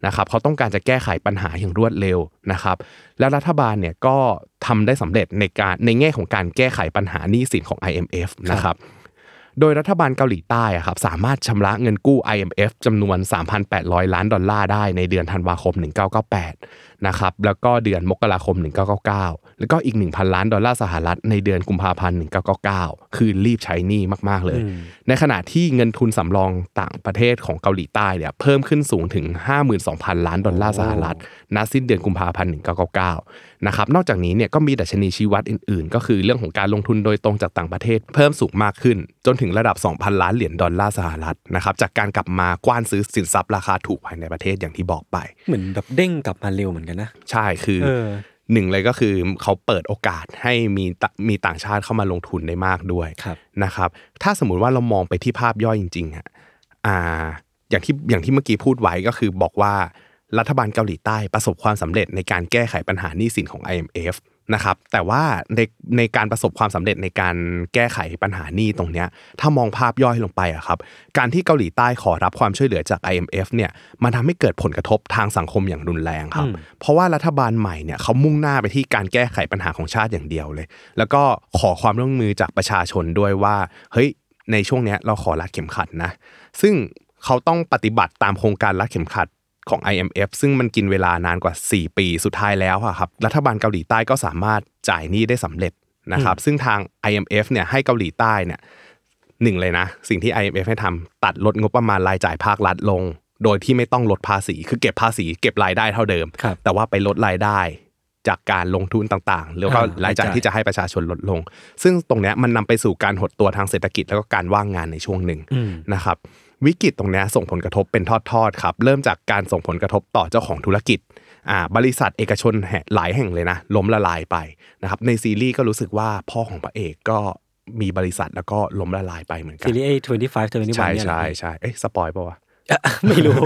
นะครับเขาต้องการจะแก้ไขปัญหาอย่างรวดเร็วนะครับ แล้วรัฐบาลเนี่ยก็ทำได้สำเร็จในการในแง่ของการแก้ไขปัญหาหนี้สินของ IMF นะครับ โดยรัฐบาลเกาหลีใต้ครับสามารถชำระเงินกู้ IMF จำนวน 3,800 ล้านดอลลาร์ได้ในเดือนธันวาคม 1998 นะครับแล้วก็เดือนมกราคม 1999 แล้วก็อีก 1,000 ล้านดอลลาร์สหรัฐในเดือนกุมภาพันธ์ 1999 คือรีบใช้หนี้มาก ๆ เลย ในขณะที่เงินทุนสำรองต่างประเทศของเกาหลีใต้เนี่ยเพิ่มขึ้นสูงถึง 52,000 ล้านดอลลาร์สหรัฐณสิ้นเดือนกุมภาพันธ์ 1999 นะครับนอกจากนี้เนี่ยก็มีดัชนีชี้วัดอื่น ๆ ก็คือเรื่องของการลงทุนโดยตรงจากต่างประเทศ เพิ่มสูงมากขึ้น จนถึงระดับ 2,000 ล้านเหรียญดอลลาร์สหรัฐนะครับจากการกลับมากว้านซื้อสินทรัพย์ราคาถูกภายในประเทศอย่างที่บอกไป เหมือนแบบเด้งกลับมาเร็วเหมือนกันนะ ใช่คือเออหนึ่งเลยก็คือเขาเปิดโอกาสให้มีตมีต่างชาติเข้ามาลงทุนได้มากด้วยครับนะครับ ถ้าสมมุติว่าเรามองไปที่ภาพย่อยจริงๆอะอ่าอย่างที่อย่างที่เมื่อกี้พูดไว้ก็คือบอกว่ารัฐบาลเกาหลีใต้ประสบความสำเร็จในการแก้ไขปัญหาหนี้สินของ IMF นะครับแต่ว่าในในการประสบความสำเร็จในการแก้ไขปัญหาหนี้ตรงเนี้ยถ้ามองภาพย่อยลงไปอะครับการที่เกาหลีใต้ขอรับความช่วยเหลือจาก IMF เนี่ยมันทำให้เกิดผลกระทบทางสังคมอย่างรุนแรงครับ เพราะว่ารัฐบาลใหม่เนี่ยเขามุ่งหน้าไปที่การแก้ไขปัญหาของชาติอย่างเดียวเลย แล้วก็ขอความร่วมมือจากประชาชนด้วยว่าเฮ้ยในช่วงเนี้ยเราขอรัดเข็มขัดนะ ซึ่งเขาต้องปฏิบัติตามโครงการรัดเข็มขัด ของ IMF ซึ่งมันกินเวลานานกว่า 4 ปีสุดท้ายแล้วอะครับรัฐบาลเกาหลีใต้ก็สามารถจ่ายหนี้ได้สำเร็จนะครับซึ่งทาง IMF เนี่ยให้เกาหลีใต้เนี่ยหนึ่งเลยนะ สิ่งที่ IMF ให้ทำตัดลดงบประมาณรายจ่ายภาครัฐลง โดยที่ไม่ต้องลดภาษี คือเก็บภาษีเก็บรายได้เท่าเดิมครับแต่ว่าไปลดรายได้จากการลงทุนต่างๆ แล้วก็อ่ารายจ่ายรายจ่ายที่จะให้ประชาชนลดลง ซึ่งตรงเนี้ยมันนำไปสู่การหดตัวทางเศรษฐกิจแล้วก็การว่างงานในช่วงหนึ่งอืมนะครับ วิกฤตตรงเนี้ยส่งผลกระทบเป็นทอดๆครับเริ่มจากการส่งผลกระทบต่อเจ้าของธุรกิจอ่าบริษัทเอกชนแห่หลายแห่งเลยนะล้มละลายไปนะครับในซีรีส์ก็รู้สึกว่าพ่อของพระเอกก็มีบริษัทแล้วก็ล้มละลายไปเหมือนกันซีรีส์ไอ้25 21ใช่เนี่ยเหรอใช่ใช่เอ๊ะ spoil ปะวะ ไม่รู้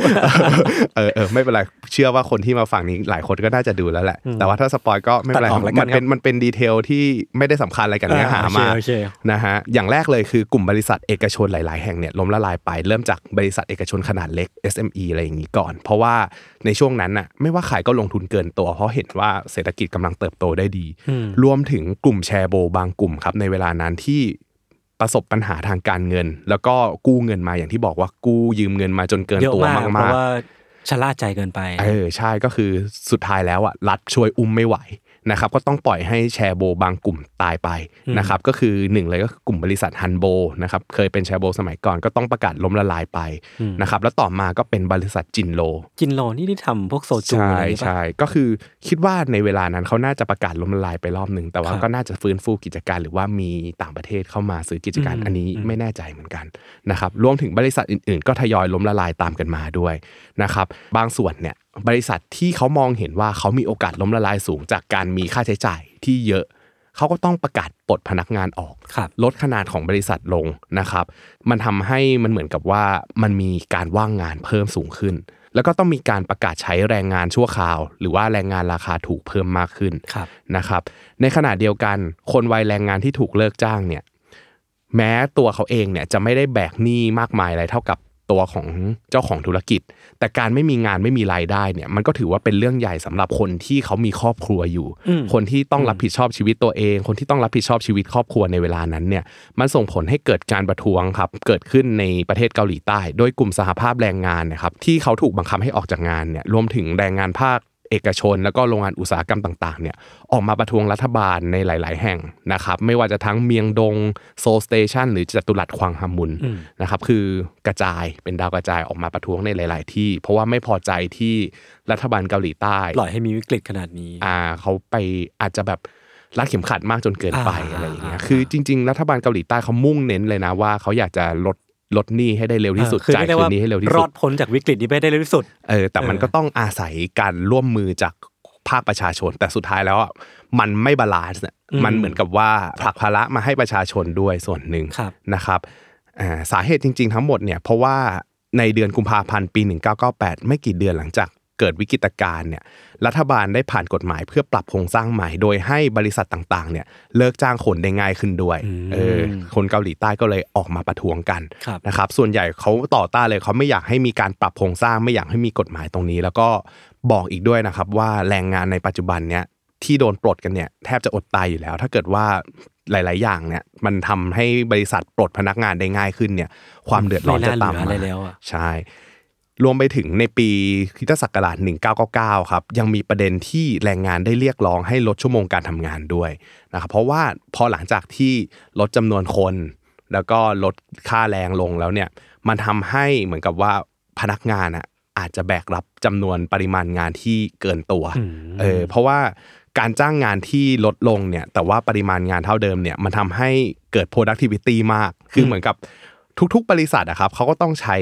เออเออไม่เป็นไร เชื่อว่าคนที่มาฟังนี้หลายคนก็น่าจะดูแล้วแหละ แต่ว่าถ้า spoil ก็ไม่เป็นไรตัดออกแล้วกันมันเป็นครับมันเป็น detail ที่ไม่ได้สำคัญอะไรกับเนื้อหาอ่าโอเคมาโอเคนะฮะ อย่างแรกเลยคือกลุ่มบริษัทเอกชนหลาย ๆ แห่งเนี่ยล้มละลายไป เริ่มจากบริษัทเอกชนขนาดเล็ก SME อะไรอย่างนี้ก่อน เพราะว่าในช่วงนั้นน่ะไม่ว่าขายก็ลงทุนเกินตัว เพราะเห็นว่าเศรษฐกิจกำลังเติบโตได้ดี รวมถึงกลุ่มแชร์โบบางกลุ่มครับในเวลานั้นที่ ประสบปัญหาทางการเงิน แล้วก็กู้เงินมาอย่างที่บอกว่ากู้ยืมเงินมาจนเกินเยอะตัวมากเพมากราะๆว่าชะล่าใจเกินไป เออใช่ก็คือสุดท้ายแล้วอะรัฐช่วยอุ้มไม่ไหว นะครับก็ต้องปล่อยให้แชร์โบบางกลุ่มตายไปนะครับก็คือหนึ่งเลยก็คือกลุ่มบริษัทฮันโบนะครับเคยเป็นแชร์โบสมัยก่อนก็ต้องประกาศล้มละลายไปนะครับแล้วต่อมาก็เป็นบริษัทจินโล จินโลนี่ที่ทำพวกโซจูใช่อะไรนี่ปะใช่ก็คือคิดว่าในเวลานั้นเขาน่าจะประกาศล้มละลายไปรอบหนึ่งแต่ว่าครับก็น่าจะฟื้นฟูกิจการหรือว่ามีต่างประเทศเข้ามาซื้อกิจการอืมอันนี้อืมไม่แน่ใจเหมือนกันนะครับรวมถึงบริษัทอื่นๆ ก็ทยอยล้มละลายตามกันมาด้วยนะครับบางส่วนเนี่ย บริษัทที่เขามองเห็นว่าเขามีโอกาสล้มละลายสูง จากการมีค่าใช้จ่ายที่เยอะเขาก็ต้องประกาศปลดพนักงานออกครับลดขนาดของบริษัทลงนะครับ มันทำให้มันเหมือนกับว่ามันมีการว่างงานเพิ่มสูงขึ้น แล้วก็ต้องมีการประกาศใช้แรงงานชั่วคราว หรือว่าแรงงานราคาถูกเพิ่มมากขึ้นครับนะครับ ในขณะเดียวกันคนวัยแรงงานที่ถูกเลิกจ้างเนี่ยแม้ตัวเขาเองเนี่ยจะไม่ได้แบกหนี้มากมายอะไรเท่ากับตัวของเจ้าของธุรกิจ แต่การไม่มีงานไม่มีรายได้เนี่ยมันก็ถือว่าเป็นเรื่องใหญ่สำหรับคนที่เขามีครอบครัวอยู่อืมคนที่ต้องรับผิดชอบชีวิตตัวเอง คนที่ต้องรับผิดชอบชีวิตครอบครัวในเวลานั้นเนี่ยมันส่งผลให้เกิดการประท้วงครับเกิดขึ้นในประเทศเกาหลีใต้ โดยกลุ่มสหภาพแรงงานนะครับที่เขาถูกบังคับให้ออกจากงานเนี่ยรวมถึงแรงงานภาค เอกชน แล้วก็โรงงานอุตสาหกรรมต่างๆเนี่ยออกมาประท้วงรัฐบาลในหลาย ๆ แห่งนะครับไม่ว่าจะทั้งเมียงดงโซลสเตชันหรือจตุรัสควางฮามุนอืมนะครับคือกระจายเป็นดาวกระจายออกมาประท้วงในหลาย ๆ ที่ เพราะว่าไม่พอใจที่รัฐบาลเกาหลีใต้ปล่อยให้มีวิกฤตขนาดนี้อ่าเขาไปอาจจะแบบรัดเข็มขัดมากจนเกินไปอ่าอะไรอย่างเงี้ยอ่าคือจริง ๆ รัฐบาลเกาหลีใต้เขามุ่งเน้นเลยนะว่าเขาอยากจะลด ลดหนี้ให้ได้เร็วที่สุดเออคือจ่ายเรียกคืได้นว่านี้ให้เร็วที่รสุอดดพ้นจากวิกฤตนี้ไปได้เร็วที่สุดเออแต่มันเออก็ต้องอาศัยการร่วมมือจากภาคประชาชน แต่สุดท้ายแล้วอะมันไม่ balance อะอืมมันเหมือนกับว่าผลักภาระมาให้ประชาชนด้วยส่วนหนึ่งครับนะครับอ่าสาเหตุจริง ๆ ทั้งหมดเนี่ยเพราะว่าในเดือนกุมภาพันธ์ปี 1998 ไม่กี่เดือนหลังจากเกิดวิกฤตการณ์เนี่ย รัฐบาลได้ผ่านกฎหมายเพื่อปรับโครงสร้างใหม่ โดยให้บริษัทต่างๆเนี่ยเลิกจ้างคนได้ง่ายขึ้นด้วยอืมเออคนเกาหลีใต้ก็เลยออกมาประท้วงกันครับนะครับส่วนใหญ่เขาต่อต้านเลยเขาไม่อยากให้มีการปรับโครงสร้างไม่อยากให้มีกฎหมายตรงนี้ แล้วก็บอกอีกด้วยนะครับว่าแรงงานในปัจจุบันเนี้ยที่โดนปลดกันเนี่ยแทบจะอดตายอยู่แล้ว ถ้าเกิดว่าหลาย ๆ อย่างเนี่ยมันทำให้บริษัทปลดพนักงานได้ง่ายขึ้นเนี่ยความเดือดร้อนจะตามไม่น่าเหลืออะไรมาแล้วอะใช่ รวมไปถึงในปีคริสตศักราช1999 ครับ ยังมีประเด็นที่แรงงานได้เรียกร้องให้ลดชั่วโมงการทำงานด้วยนะครับเพราะว่าพอหลังจากที่ลดจำนวนคน แล้วก็ลดค่าแรงลงแล้วเนี่ยมันทำให้เหมือนกับว่าพนักงานอะอาจจะแบกรับจำนวนปริมาณงานที่เกินตัวอืมเออเพราะว่าการจ้างงานที่ลดลงเนี่ยแต่ว่าปริมาณงานเท่าเดิมเนี่ยมันทำให้เกิด productivity มาก คือเหมือนกับทุกๆ บริษัทอะครับเขาก็ต้องใช้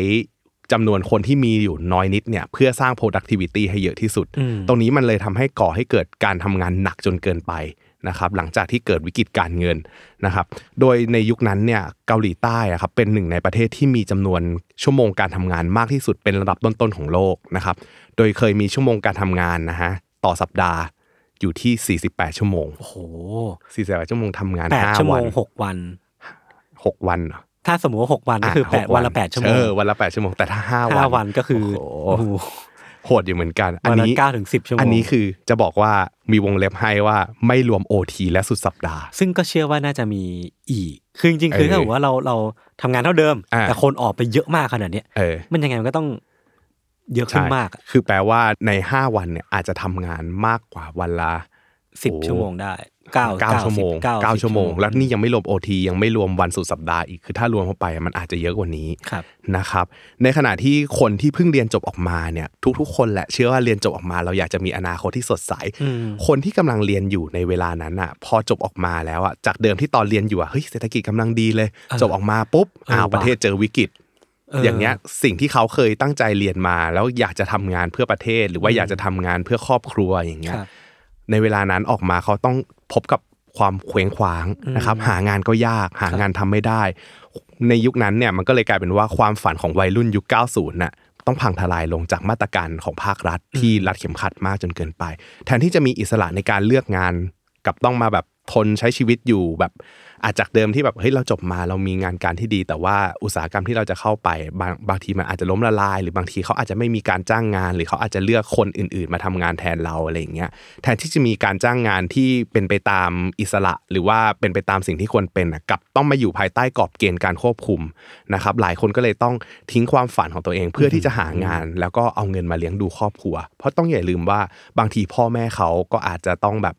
จำนวนคนที่มีอยู่น้อยนิดเนี่ยเพื่อสร้าง productivity ให้เยอะที่สุดอืมตรงนี้มันเลยทำให้ก่อให้เกิดการทำงานหนักจนเกินไปนะครับหลังจากที่เกิดวิกฤตการเงินนะครับโดยในยุคนั้นเนี่ยเกาหลีใต้อะครับเป็นหนึ่งในประเทศที่มีจำนวนชั่วโมงการทำงานมากที่สุดเป็นระดับต้นๆของโลกนะครับโดยเคยมีชั่วโมงการทำงานนะฮะต่อสัปดาห์อยู่ที่ 48 ชั่วโมงโอ้โห48ชั่วโมงทำงานแปดชั่ว5โมวันงหกวัน 6 วันเหรอ ถ้าสมมติว่าหกวันก็คืออะแปดหกวันละแปดชั่วโมเองอวันละ8ชั่วโมงแต่ถ้า5วันห้าวันก็คือโอ้โอ้โหโหโหดอยู่เหมือนกัน อันวันละนี้เก้าถึงสิบชั่วโมง อันนี้คือจะบอกว่ามีวงเล็บให้ว่าไม่รวม OT และสุดสัปดาห์ ซึ่งก็เชื่อว่าน่าจะมีอีก คือจริงๆ คือเออถ้าสมมติว่าเราเราทำงานเท่าเดิมอ่าแต่คนออกไปเยอะมากขนาดเนี้ยเออมันยังไงมันก็ต้องเยอะขึ้นมาก คือแปลว่าใน5วันเนี่ยอาจจะทำงานมากกว่าวันละสิบโอ้ชั่วโมงได้ เก้าเก้าชั่วโมงเก้าเก้าสิบชั่วโมง แล้วนี่ยังไม่รวม OT ยังไม่รวมวันสุดสัปดาห์อีกคือถ้ารวมเข้าไปมันอาจจะเยอะกว่านี้ครับนะครับ ในขณะที่คนที่เพิ่งเรียนจบออกมาเนี่ยทุกๆ คนแหละเชื่อว่าเรียนจบออกมา เราอยากจะมีอนาคตที่สดใสอืมคนที่กำลังเรียนอยู่ในเวลานั้นอะ พอจบออกมาแล้วอะจากเดิมที่ตอนเรียนอยู่อะเฮ้ยเศรษฐกิจกำลังดีเลยเออจบออกมาปุ๊บเอออ้าวว่ะประเทศเจอวิกฤตเอออย่างเงี้ยสิ่งที่เขาเคยตั้งใจเรียนมา แล้วอยากจะทำงานเพื่อประเทศ หรือว่าอยากจะทำงานเพื่อครอบครัวอย่างเงี้ยครับในเวลานั้นออกมาเขาต้อง พบกับความเคว้งคว้างนะครับหางานก็ยากหางานทำไม่ได้ ในยุคนั้นเนี่ยมันก็เลยกลายเป็นว่าความฝันของวัยรุ่นยุค 90น่ะต้องพังทลายลงจากมาตรการของภาครัฐที่รัดเข็มขัดมากจนเกินไป แทนที่จะมีอิสระในการเลือกงาน กับต้องมาแบบทนใช้ชีวิตอยู่แบบ อาจจากเดิมที่แบบเฮ้ยเราจบมาเรามีงานการที่ดี แต่ว่าอุตสาหกรรมที่เราจะเข้าไปบางบางทีมันอาจจะล้มละลาย หรือบางทีเขาอาจจะไม่มีการจ้างงาน หรือเขาอาจจะเลือกคนอื่น ๆ มาทำงานแทนเราอะไรอย่างเงี้ยแทนที่จะมีการจ้างงานที่เป็นไปตามอิสระ หรือว่าเป็นไปตามสิ่งที่ควรเป็นน่ะกลับต้องมาอยู่ภายใต้กรอบเกณฑ์การควบคุมนะครับหลายคนก็เลยต้องทิ้งความฝันของตัวเอง เพื่อที่จะหางาน แล้วก็เอาเงินมาเลี้ยงดูครอบครัว เพราะต้องอย่าลืมว่าบางทีพ่อแม่เขาก็อาจจะต้องแบบ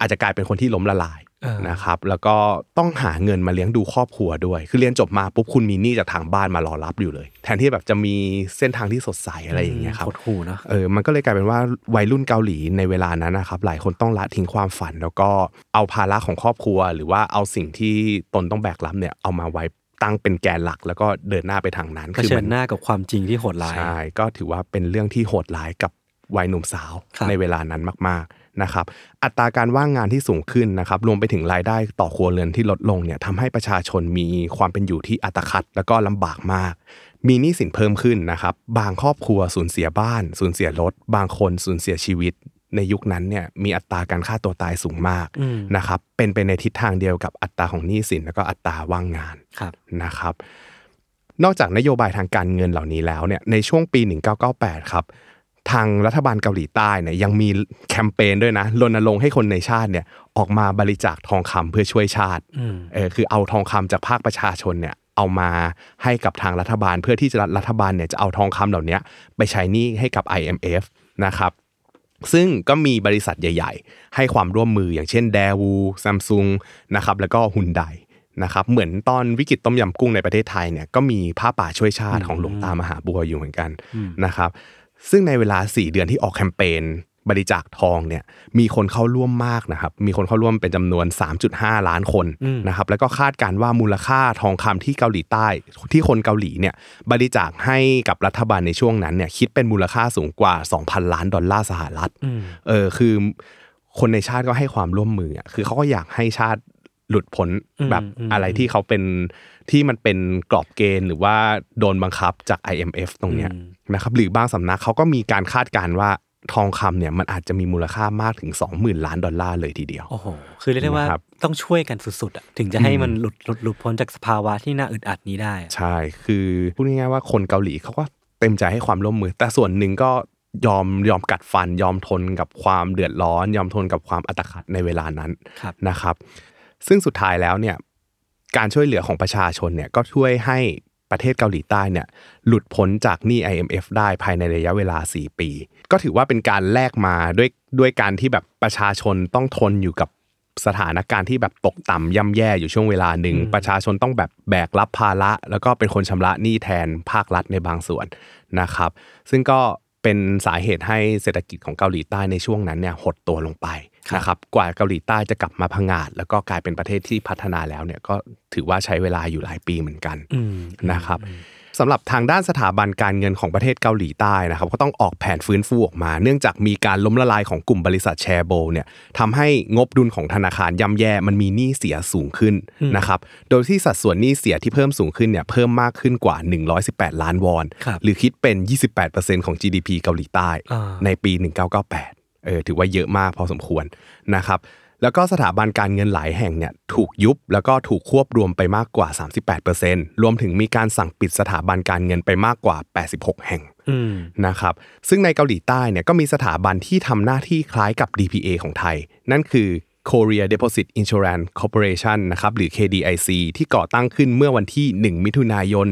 อาจจะกลายเป็นคนที่ล้มละลายเออ นะครับแล้วก็ต้องหาเงินมาเลี้ยงดูครอบครัวด้วย คือเรียนจบมาปุ๊บคุณมีหนี้จากทางบ้านมารอรับอยู่เลย แทนที่แบบจะมีเส้นทางที่สดใสอะไรอย่างเงี้ยครับโคตรหูเนอะเออมันก็เลยกลายเป็นว่าวัยรุ่นเกาหลีในเวลานั้นนะครับหลายคนต้องละทิ้งความฝัน แล้วก็เอาภาระของครอบครัว หรือว่าเอาสิ่งที่ตนต้องแบกรับเนี่ยเอามาไว้ตั้งเป็นแกนหลักแล้วก็เดินหน้าไปทางนั้นเผชิญหน้ากับความจริงที่โหดร้ายใช่ก็ถือว่าเป็นเรื่องที่โหดร้ายกับวัยหนุ่มสาวครับในเวลานั้นมากๆ นะครับอัตราการว่างงานที่สูงขึ้นนะครับรวมไปถึงรายได้ต่อครัวเรือนที่ลดลงเนี่ยทำให้ประชาชนมีความเป็นอยู่ที่อัตคัดแล้วก็ลำบากมาก มีหนี้สินเพิ่มขึ้นนะครับบางครอบครัวสูญเสียบ้าน สูญเสียรถบางคนสูญเสียชีวิต ในยุคนั้นเนี่ยมีอัตราการฆ่าตัวตายสูงมากอืมนะครับเป็นไปในทิศทางเดียวกับอัตราของหนี้สินแล้วก็อัตราว่างงานครับนะครับนอกจากนโยบายทางการเงินเหล่านี้แล้วเนี่ยในช่วงปี 1998 ครับ ทางรัฐบาลเกาหลีใต้เนี่ยยังมีแคมเปญด้วยนะรณรงค์ให้คนในชาติเนี่ยออกมาบริจาคทองคำเพื่อช่วยชาติอืมเออคือเอาทองคำจากภาคประชาชนเนี่ยเอามาให้กับทางรัฐบาล เพื่อที่จะรัฐบาลเนี่ยจะเอาทองคำเหล่านี้ไปใช้หนี้ให้กับ IMF นะครับซึ่งก็มีบริษัทใหญ่ ๆ ให้ความร่วมมืออย่างเช่น d a w o Samsung นะครับแล้วก็ฮุนไดนะครับเหมือนตอนวิกฤตต้มยำกุ้งในประเทศไทยเนี่ยก็มีผ้าป่าช่วยชาติของหลวงตามหาบัวอยู่เหมือนกันนะครับ ซึ่งในเวลา 4 เดือนที่ออกแคมเปญบริจาคทองเนี่ยมีคนเข้าร่วมมากนะครับมีคนเข้าร่วมเป็นจำนวน 3.5 ล้านคนนะครับแล้วก็คาดการณ์ว่ามูลค่าทองคำที่เกาหลีใต้ ที่คนเกาหลีเนี่ยบริจาคให้กับรัฐบาลในช่วงนั้นเนี่ยคิดเป็นมูลค่าสูงกว่า 2,000 ล้านดอลลาร์สหรัฐเออคือคนในชาติก็ให้ความร่วมมืออะคือเขาก็อยากให้ชาติหลุดพ้นแบบอืมอะไรที่เขาเป็นที่มันเป็นกรอบเกณฑ์หรือว่าโดนบังคับจาก IMF ตรงเนี้ย นะครับหรือบางสำนักเขาก็มีการคาดการณ์ว่าทองคำเนี่ยมันอาจจะมีมูลค่ามากถึง 20,000 ล้านดอลลาร์เลยทีเดียว โอ้โห คือเรียกได้ว่านะครับต้องช่วยกันสุดๆอะถึงจะให้มันหลุดหลุดหลุดพ้นจากสภาวะที่น่าอึดอัดนี้ได้อะใช่ คือพูดง่ายๆว่าคนเกาหลีเขาก็เต็มใจให้ความร่วมมือ แต่ส่วนหนึ่งก็ยอมยอมกัดฟัน ยอมทนกับความเดือดร้อน ยอมทนกับความอัตคัดในเวลานั้นครับนะครับ ซึ่งสุดท้ายแล้วเนี่ยการช่วยเหลือของประชาชนเนี่ยก็ช่วยให้ ประเทศเกาหลีใต้เนี่ยหลุดพ้นจากหนี้ IMF ได้ภายในระยะเวลา 4 ปี ก็ถือว่าเป็นการแลกมาด้วยด้วยการที่แบบประชาชนต้องทนอยู่กับสถานการณ์ที่แบบตกต่ำย่ำแย่อยู่ช่วงเวลาหนึ่ง ประชาชนต้องแบบแบกรับภาระ แล้วก็เป็นคนชำระหนี้แทนภาครัฐในบางส่วนนะครับ ซึ่งก็ เป็นสาเหตุให้เศรษฐกิจของเกาหลีใต้ในช่วงนั้นเนี่ยหดตัวลงไปนะครับกว่าเกาหลีใต้จะกลับมาพังอาจแล้วก็กลายเป็นประเทศที่พัฒนาแล้วเนี่ยก็ถือว่าใช้เวลาอยู่หลายปีเหมือนกันอืมนะครับ สำหรับทางด้านสถาบันการเงินของประเทศเกาหลีใต้นะครับก็ต้องออกแผนฟื้นฟูออกมา เนื่องจากมีการล้มละลายของกลุ่มบริษัทแชร์โบเนี่ยทำให้งบดุลของธนาคารย่ำแย่มันมีหนี้เสียสูงขึ้นนะครับโดยที่สัดส่วนหนี้เสียที่เพิ่มสูงขึ้นเนี่ยเพิ่มมากขึ้นกว่า 118 ล้านวอนครับหรือคิดเป็น 28%ของ GDP เกาหลีใต้อ่าในปี 1998เออถือว่าเยอะมากพอสมควรนะครับ แล้วก็สถาบันการเงินหลายแห่งเนี่ยถูกยุบแล้วก็ถูกควบรวมไปมากกว่า 38%รวมถึงมีการสั่งปิดสถาบันการเงินไปมากกว่า 86 แห่งอืมนะครับซึ่งในเกาหลีใต้เนี่ยก็มีสถาบันที่ทำหน้าที่คล้ายกับ DPA ของไทย นั่นคือ Korea Deposit Insurance Corporation นะครับหรือ KDIC ที่ก่อตั้งขึ้นเมื่อวันที่ 1 มิถุนายน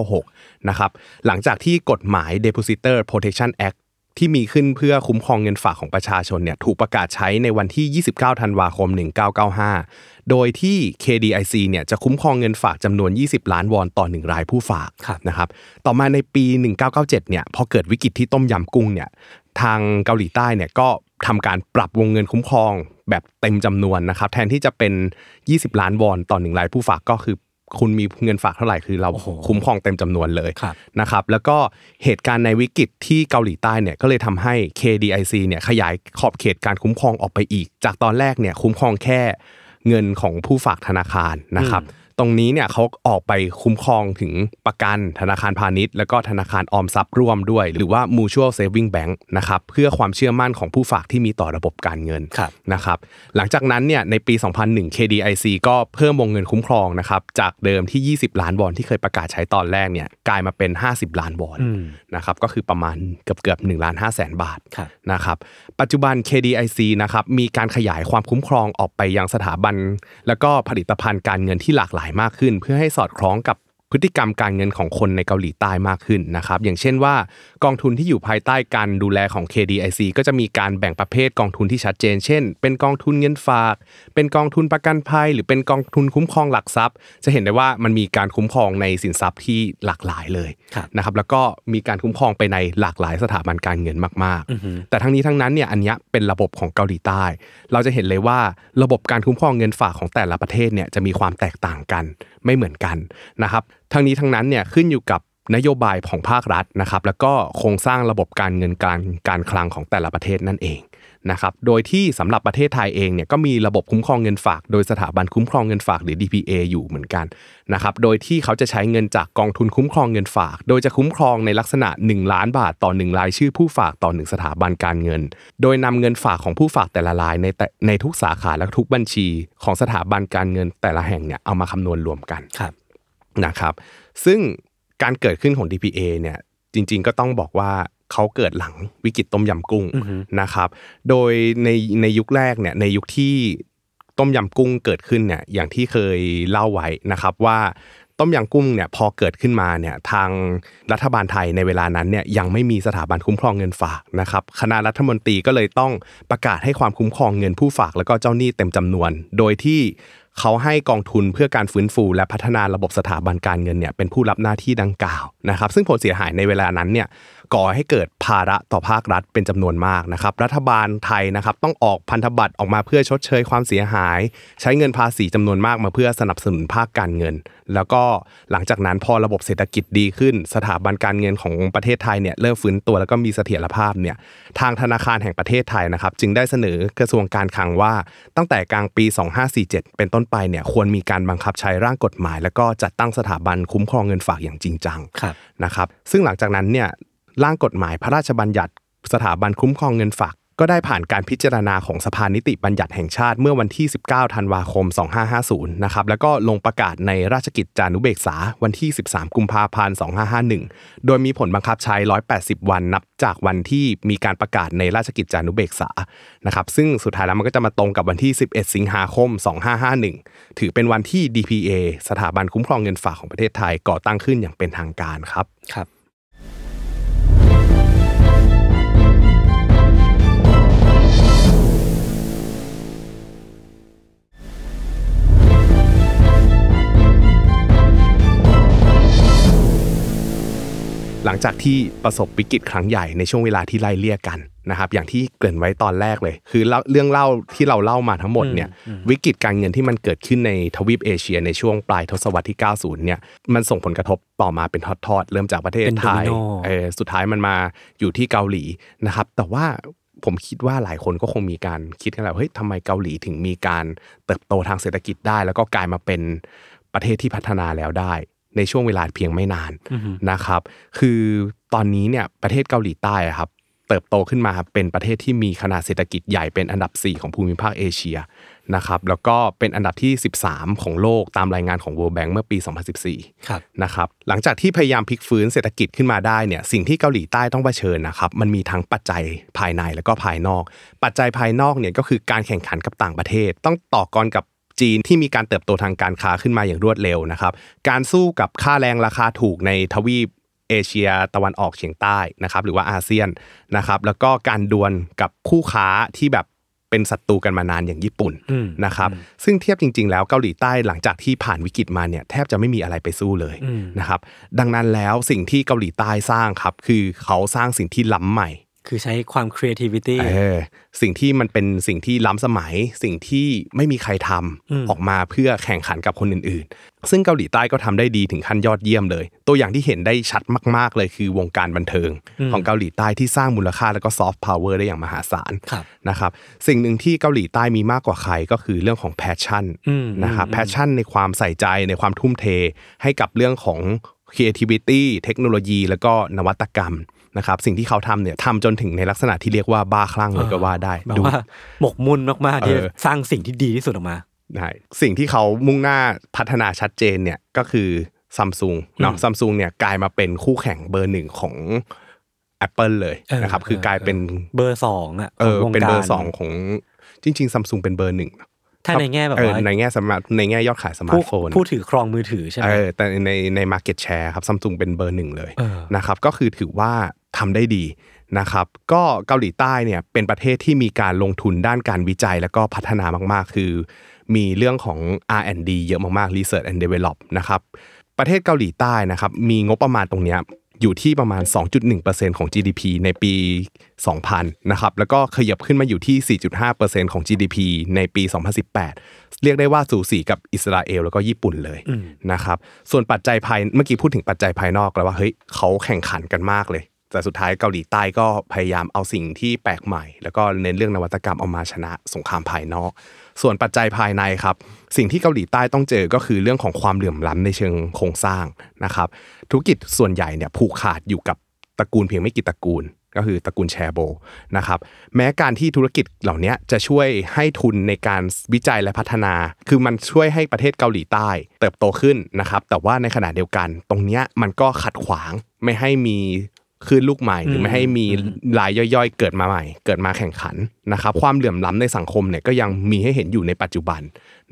1996 นะครับหลังจากที่กฎหมาย Depositor Protection Act ที่มีขึ้นเพื่อคุ้มครองเงินฝากของประชาชนเนี่ยถูกประกาศใช้ในวันที่ 29 ธันวาคม 1995 โดยที่ KDIC เนี่ยจะคุ้มครองเงินฝากจำนวน 20 ล้านวอนต่อ 1 รายผู้ฝากครับนะครับ ต่อมาในปี 1997 เนี่ยพอเกิดวิกฤตที่ต้มยำกุ้งเนี่ยทางเกาหลีใต้เนี่ยก็ทำการปรับวงเงินคุ้มครองแบบเต็มจำนวนนะครับแทนที่จะเป็น 20 ล้านวอนต่อ 1 รายผู้ฝากก็คือ คุณมีเงินฝากเท่าไหร่คือเราโอ้โหคุ้มครองเต็มจำนวนเลยครับนะครับแล้วก็เหตุการณ์ในวิกฤตที่เกาหลีใต้เนี่ยก็เลยทำให้ KDIC เนี่ยขยายขอบเขตการคุ้มครองออกไปอีก จากตอนแรกเนี่ยคุ้มครองแค่เงินของผู้ฝากธนาคารนะครับ ตรงนี้เนี่ยเขาออกไปคุ้มครองถึงประกันธนาคารพาณิชย์ แล้วก็ธนาคารออมทรัพย์ร่วมด้วย หรือว่า mutual saving bank นะครับเพื่อความเชื่อมั่นของผู้ฝากที่มีต่อระบบการเงินครับนะครับหลังจากนั้นเนี่ยในปี 2001 KDIC ก็เพิ่มวงเงินคุ้มครองนะครับจากเดิมที่ 20 ล้านวอนที่เคยประกาศใช้ตอนแรกเนี่ยกลายมาเป็น 50 ล้านวอนอืมนะครับก็คือประมาณเกือบเกือบ1ล้าน5แสนบาทครับนะครับปัจจุบัน KDIC นะครับมีการขยายความคุ้มครองออกไปยังสถาบัน แล้วก็ผลิตภัณฑ์การเงินที่หลากหลายมากขึ้น เพื่อให้สอดคล้องกับ พฤติกรรมการเงินของคนในเกาหลีใต้มากขึ้นนะครับอย่างเช่นว่ากองทุนที่อยู่ภายใต้การดูแลของ KDIC ก็จะมีการแบ่งประเภทกองทุนที่ชัดเจน เช่น เป็นกองทุนเงินฝาก เป็นกองทุนประกันภัย หรือเป็นกองทุนคุ้มครองหลักทรัพย์ จะเห็นได้ว่ามันมีการคุ้มครองในสินทรัพย์ที่หลากหลายเลยครับนะครับแล้วก็มีการคุ้มครองไปในหลากหลายสถาบันการเงินมากอือฮึๆแต่ทั้งนี้ทั้งนั้นเนี่ยอันเนี้ยเป็นระบบของเกาหลีใต้ เราจะเห็นเลยว่าระบบการคุ้มครองเงินฝากของแต่ละประเทศเนี่ยจะมีความแตกต่างกัน ไม่เหมือนกันนะครับทั้งนี้ทั้งนั้นเนี่ยขึ้นอยู่กับนโยบายของภาครัฐนะครับแล้วก็โครงสร้างระบบการเงินการการคลังของแต่ละประเทศนั่นเอง นะครับ โดยที่สำหรับประเทศไทยเองเนี่ยก็มีระบบคุ้มครองเงินฝาก โดยสถาบันคุ้มครองเงินฝากหรือ DPA อยู่เหมือนกันนะครับ โดยที่เขาจะใช้เงินจากกองทุนคุ้มครองเงินฝาก โดยจะคุ้มครองในลักษณะ 1 ล้านบาทต่อ 1 รายชื่อผู้ฝากต่อ 1 สถาบันการเงิน โดยนำเงินฝากของผู้ฝากแต่ละรายในแต่ในทุกสาขาและทุกบัญชี ของสถาบันการเงินแต่ละแห่งเนี่ยเอามาคำนวณรวมกันครับนะครับ ซึ่งการเกิดขึ้นของ DPA เนี่ยจริง ๆ ก็ต้องบอกว่า เขาเกิดหลังวิกฤตต้มยำกุ้งอือฮึนะครับ โดยในในยุคแรกเนี่ยในยุคที่ต้มยำกุ้งเกิดขึ้นเนี่ยอย่างที่เคยเล่าไว้นะครับว่าต้มยำกุ้งเนี่ยพอเกิดขึ้นมาเนี่ยทางรัฐบาลไทยในเวลานั้นเนี่ยยังไม่มีสถาบันคุ้มครองเงินฝากนะครับคณะรัฐมนตรีก็เลยต้องประกาศให้ความคุ้มครองเงินผู้ฝาก แล้วก็เจ้าหนี้เต็มจำนวน โดยที่เขาให้กองทุนเพื่อการฟื้นฟู และพัฒนาระบบสถาบันการเงินเนี่ยเป็นผู้รับหน้าที่ดังกล่าวนะครับ ซึ่งผลเสียหายในเวลานั้นเนี่ย ก่อให้เกิดภาระต่อภาครัฐเป็นจำนวนมากนะครับ รัฐบาลไทยนะครับต้องออกพันธบัตรออกมาเพื่อชดเชยความเสียหาย ใช้เงินภาษีจำนวนมากมาเพื่อสนับสนุนภาคการเงิน แล้วก็หลังจากนั้นพอระบบเศรษฐกิจดีขึ้น สถาบันการเงินของประเทศไทยเนี่ยเริ่มฟื้นตัวแล้วก็มีเสถียรภาพเนี่ยทางธนาคารแห่งประเทศไทยนะครับ จึงได้เสนอกระทรวงการคลังว่า ตั้งแต่กลางปี 2547 เป็นต้นไปเนี่ยควรมีการบังคับใช้ร่างกฎหมาย แล้วก็จัดตั้งสถาบันคุ้มครองเงินฝากอย่างจริงจังครับนะครับซึ่งหลังจากนั้นเนี่ย ร่างกฎหมายพระราชบัญญัติ สถาบันคุ้มครองเงินฝากก็ได้ผ่านการพิจารณาของสภานิติบัญญัติแห่งชาติเมื่อวันที่ 19 ธันวาคม 2550 นะครับ แล้วก็ลงประกาศในราชกิจจานุเบกษาวันที่ 13 กุมภาพันธ์ 2551 โดยมีผลบังคับใช้ 180 วันนับจากวันที่มีการประกาศในราชกิจจานุเบกษา นะครับ ซึ่งสุดท้ายแล้วมันก็จะมาตรงกับวันที่ 11 สิงหาคม 2551 ถือเป็นวันที่ DPA สถาบันคุ้มครองเงินฝากของประเทศไทยก่อตั้งขึ้นอย่างเป็นทางการครับ ครับ หลังจากที่ประสบวิกฤตครั้งใหญ่ในช่วงเวลาที่ไล่เลี่ยกันนะครับอย่างที่เกริ่นไว้ตอนแรกเลย คือเล่าเรื่องเล่าที่เราเล่ามาทั้งหมดเนี่ยวิกฤตการเงินที่มันเกิดขึ้นในทวีปเอเชีย ในช่วงปลายทศวรรษที่ 90 เนี่ยมันส่งผลกระทบต่อมาเป็นทอดๆเริ่มจากประเทศเป็นไทยโดมิโนเออสุดท้ายมันมาอยู่ที่เกาหลีนะครับแต่ว่าผมคิดว่าหลายคนก็คงมีการคิดกันแหละเฮ้ยทำไมเกาหลีถึงมีการเติบโตทางเศรษฐกิจได้ แล้วก็กลายมาเป็นประเทศที่พัฒนาแล้วได้ ในช่วงเวลาเพียงไม่นานนะครับ คือตอนนี้เนี่ยประเทศเกาหลีใต้อะครับเติบโตขึ้นมาเป็นประเทศที่มีขนาดเศรษฐกิจใหญ่เป็นอันดับ 4 ของภูมิภาคเอเชียนะครับแล้วก็เป็นอันดับที่ 13 ของโลกตามรายงานของ World Bank เมื่อปี 2014ครับนะครับหลังจากที่พยายามพลิกฟื้นเศรษฐกิจขึ้นมาได้เนี่ยสิ่งที่เกาหลีใต้ต้องเผชิญนะครับมันมีทั้งปัจจัยภายในแล้วก็ภายนอก ปัจจัยภายนอกเนี่ยก็คือการแข่งขันกับต่างประเทศ ต้องต่อกรกับ จีนที่มีการเติบโตทางการค้าขึ้นมาอย่างรวดเร็วนะครับ การสู้กับค่าแรงราคาถูกในทวีปเอเชียตะวันออกเฉียงใต้นะครับ หรือว่าอาเซียนนะครับ แล้วก็การดวลกับคู่ค้าที่แบบเป็นศัตรูกันมานานอย่างญี่ปุ่นอืมนะครับ ซึ่งเทียบจริง ๆ แล้วเกาหลีใต้หลังจากที่ผ่านวิกฤตมาเนี่ยแทบจะไม่มีอะไรไปสู้เลยอืมนะครับ ดังนั้นแล้วสิ่งที่เกาหลีใต้สร้างครับ คือเขาสร้างสิ่งที่ล้ำใหม่ คือใช้ความ creativity เออสิ่งที่มันเป็นสิ่งที่ล้ำสมัย สิ่งที่ไม่มีใครทำอืมออกมาเพื่อแข่งขันกับคนอื่นๆ ซึ่งเกาหลีใต้ก็ทำได้ดีถึงขั้นยอดเยี่ยมเลย ตัวอย่างที่เห็นได้ชัดมาก ๆ เลยคือวงการบันเทิง ของเกาหลีใต้ที่สร้างมูลค่าแล้วก็ซอฟต์พาวเวอร์ได้อย่างมหาศาลครับนะครับ สิ่งหนึ่งที่เกาหลีใต้มีมากกว่าใครก็คือเรื่องของ passion อืมนะครับ passion ในความใส่ใจในความทุ่มเทให้กับเรื่องของ creativity เทคโนโลยี แล้วก็นวัตกรรม นะครับสิ่งที่เขาทำเนี่ยทำจนถึงในลักษณะที่เรียกว่าบ้าคลั่งเลยก็ว่าได้แบบดู ว่าหมกมุ่นมากๆที่เออสร้างสิ่งที่ดีที่สุดออกมา ได้สิ่งที่เขามุ่งหน้าพัฒนาชัดเจนเนี่ยก็คือซัมซุงเนาะซัมซุงเนี่ยกลายมาเป็นคู่แข่งเบอร์หนึ่งของ Apple เลยเออนะครับ คือกลายเป็นเบอร์สองอะเออเป็นเบอร์สองของวงการจริงๆซัมซุงเป็นเบอร์หนึ่งถ้าในแง่แบบเออว่าในแง่สมาร์ทในแง่ยอดขายสมาร์ผู้ทโฟน ผู้ถือครองมือถือใช่ไหม เออแต่ในใน market share ครับซัมซุงเป็นเบอร์หนึ่งเลยเออ นะครับก็คือถือว่า ทำได้ดีนะครับ ก็เกาหลีใต้เนี่ยเป็นประเทศที่มีการลงทุนด้านการวิจัย แล้วก็พัฒนามากๆ คือ มีเรื่องของ R&D เยอะมากๆ Research and Develop นะครับประเทศเกาหลีใต้นะครับมีงบประมาณตรงเนี้ยอยู่ที่ประมาณ 2.1%ของ GDP ในปี 2000 นะครับ แล้วก็ขยับขึ้นมาอยู่ที่ 4.5%ของ GDP ในปี 2018 เรียกได้ว่าสูสีกับอิสราเอลแล้วก็ญี่ปุ่นเลยนะครับ ส่วนปัจจัยภาย เมื่อกี้พูดถึงปัจจัยภายนอกแล้วว่า เฮ้ยเขาแข่งขันกันมากเลย แต่สุดท้ายเกาหลีใต้ก็พยายามเอาสิ่งที่แปลกใหม่ แล้วก็เน้นเรื่องนวัตกรรมเอามาชนะสงครามภายนอก ส่วนปัจจัยภายในครับ สิ่งที่เกาหลีใต้ต้องเจอก็คือเรื่องของความเหลื่อมล้ำในเชิงโครงสร้างนะครับ ธุรกิจส่วนใหญ่เนี่ยผูกขาดอยู่กับตระกูลเพียงไม่กี่ตระกูล ก็คือตระกูลแชโบนะครับ แม้การที่ธุรกิจเหล่านี้จะช่วยให้ทุนในการวิจัยและพัฒนา คือมันช่วยให้ประเทศเกาหลีใต้ เติบโตขึ้นนะครับ แต่ว่าในขณะเดียวกัน ตรงนี้มันก็ขัดขวางไม่ให้มี คลื่นลูกใหม่ หรือไม่ให้มีรายย่อยๆ เกิดมาใหม่ เกิดมาแข่งขันนะครับ ความเหลื่อมล้ำในสังคมเนี่ยก็ยังมีให้เห็นอยู่ในปัจจุบัน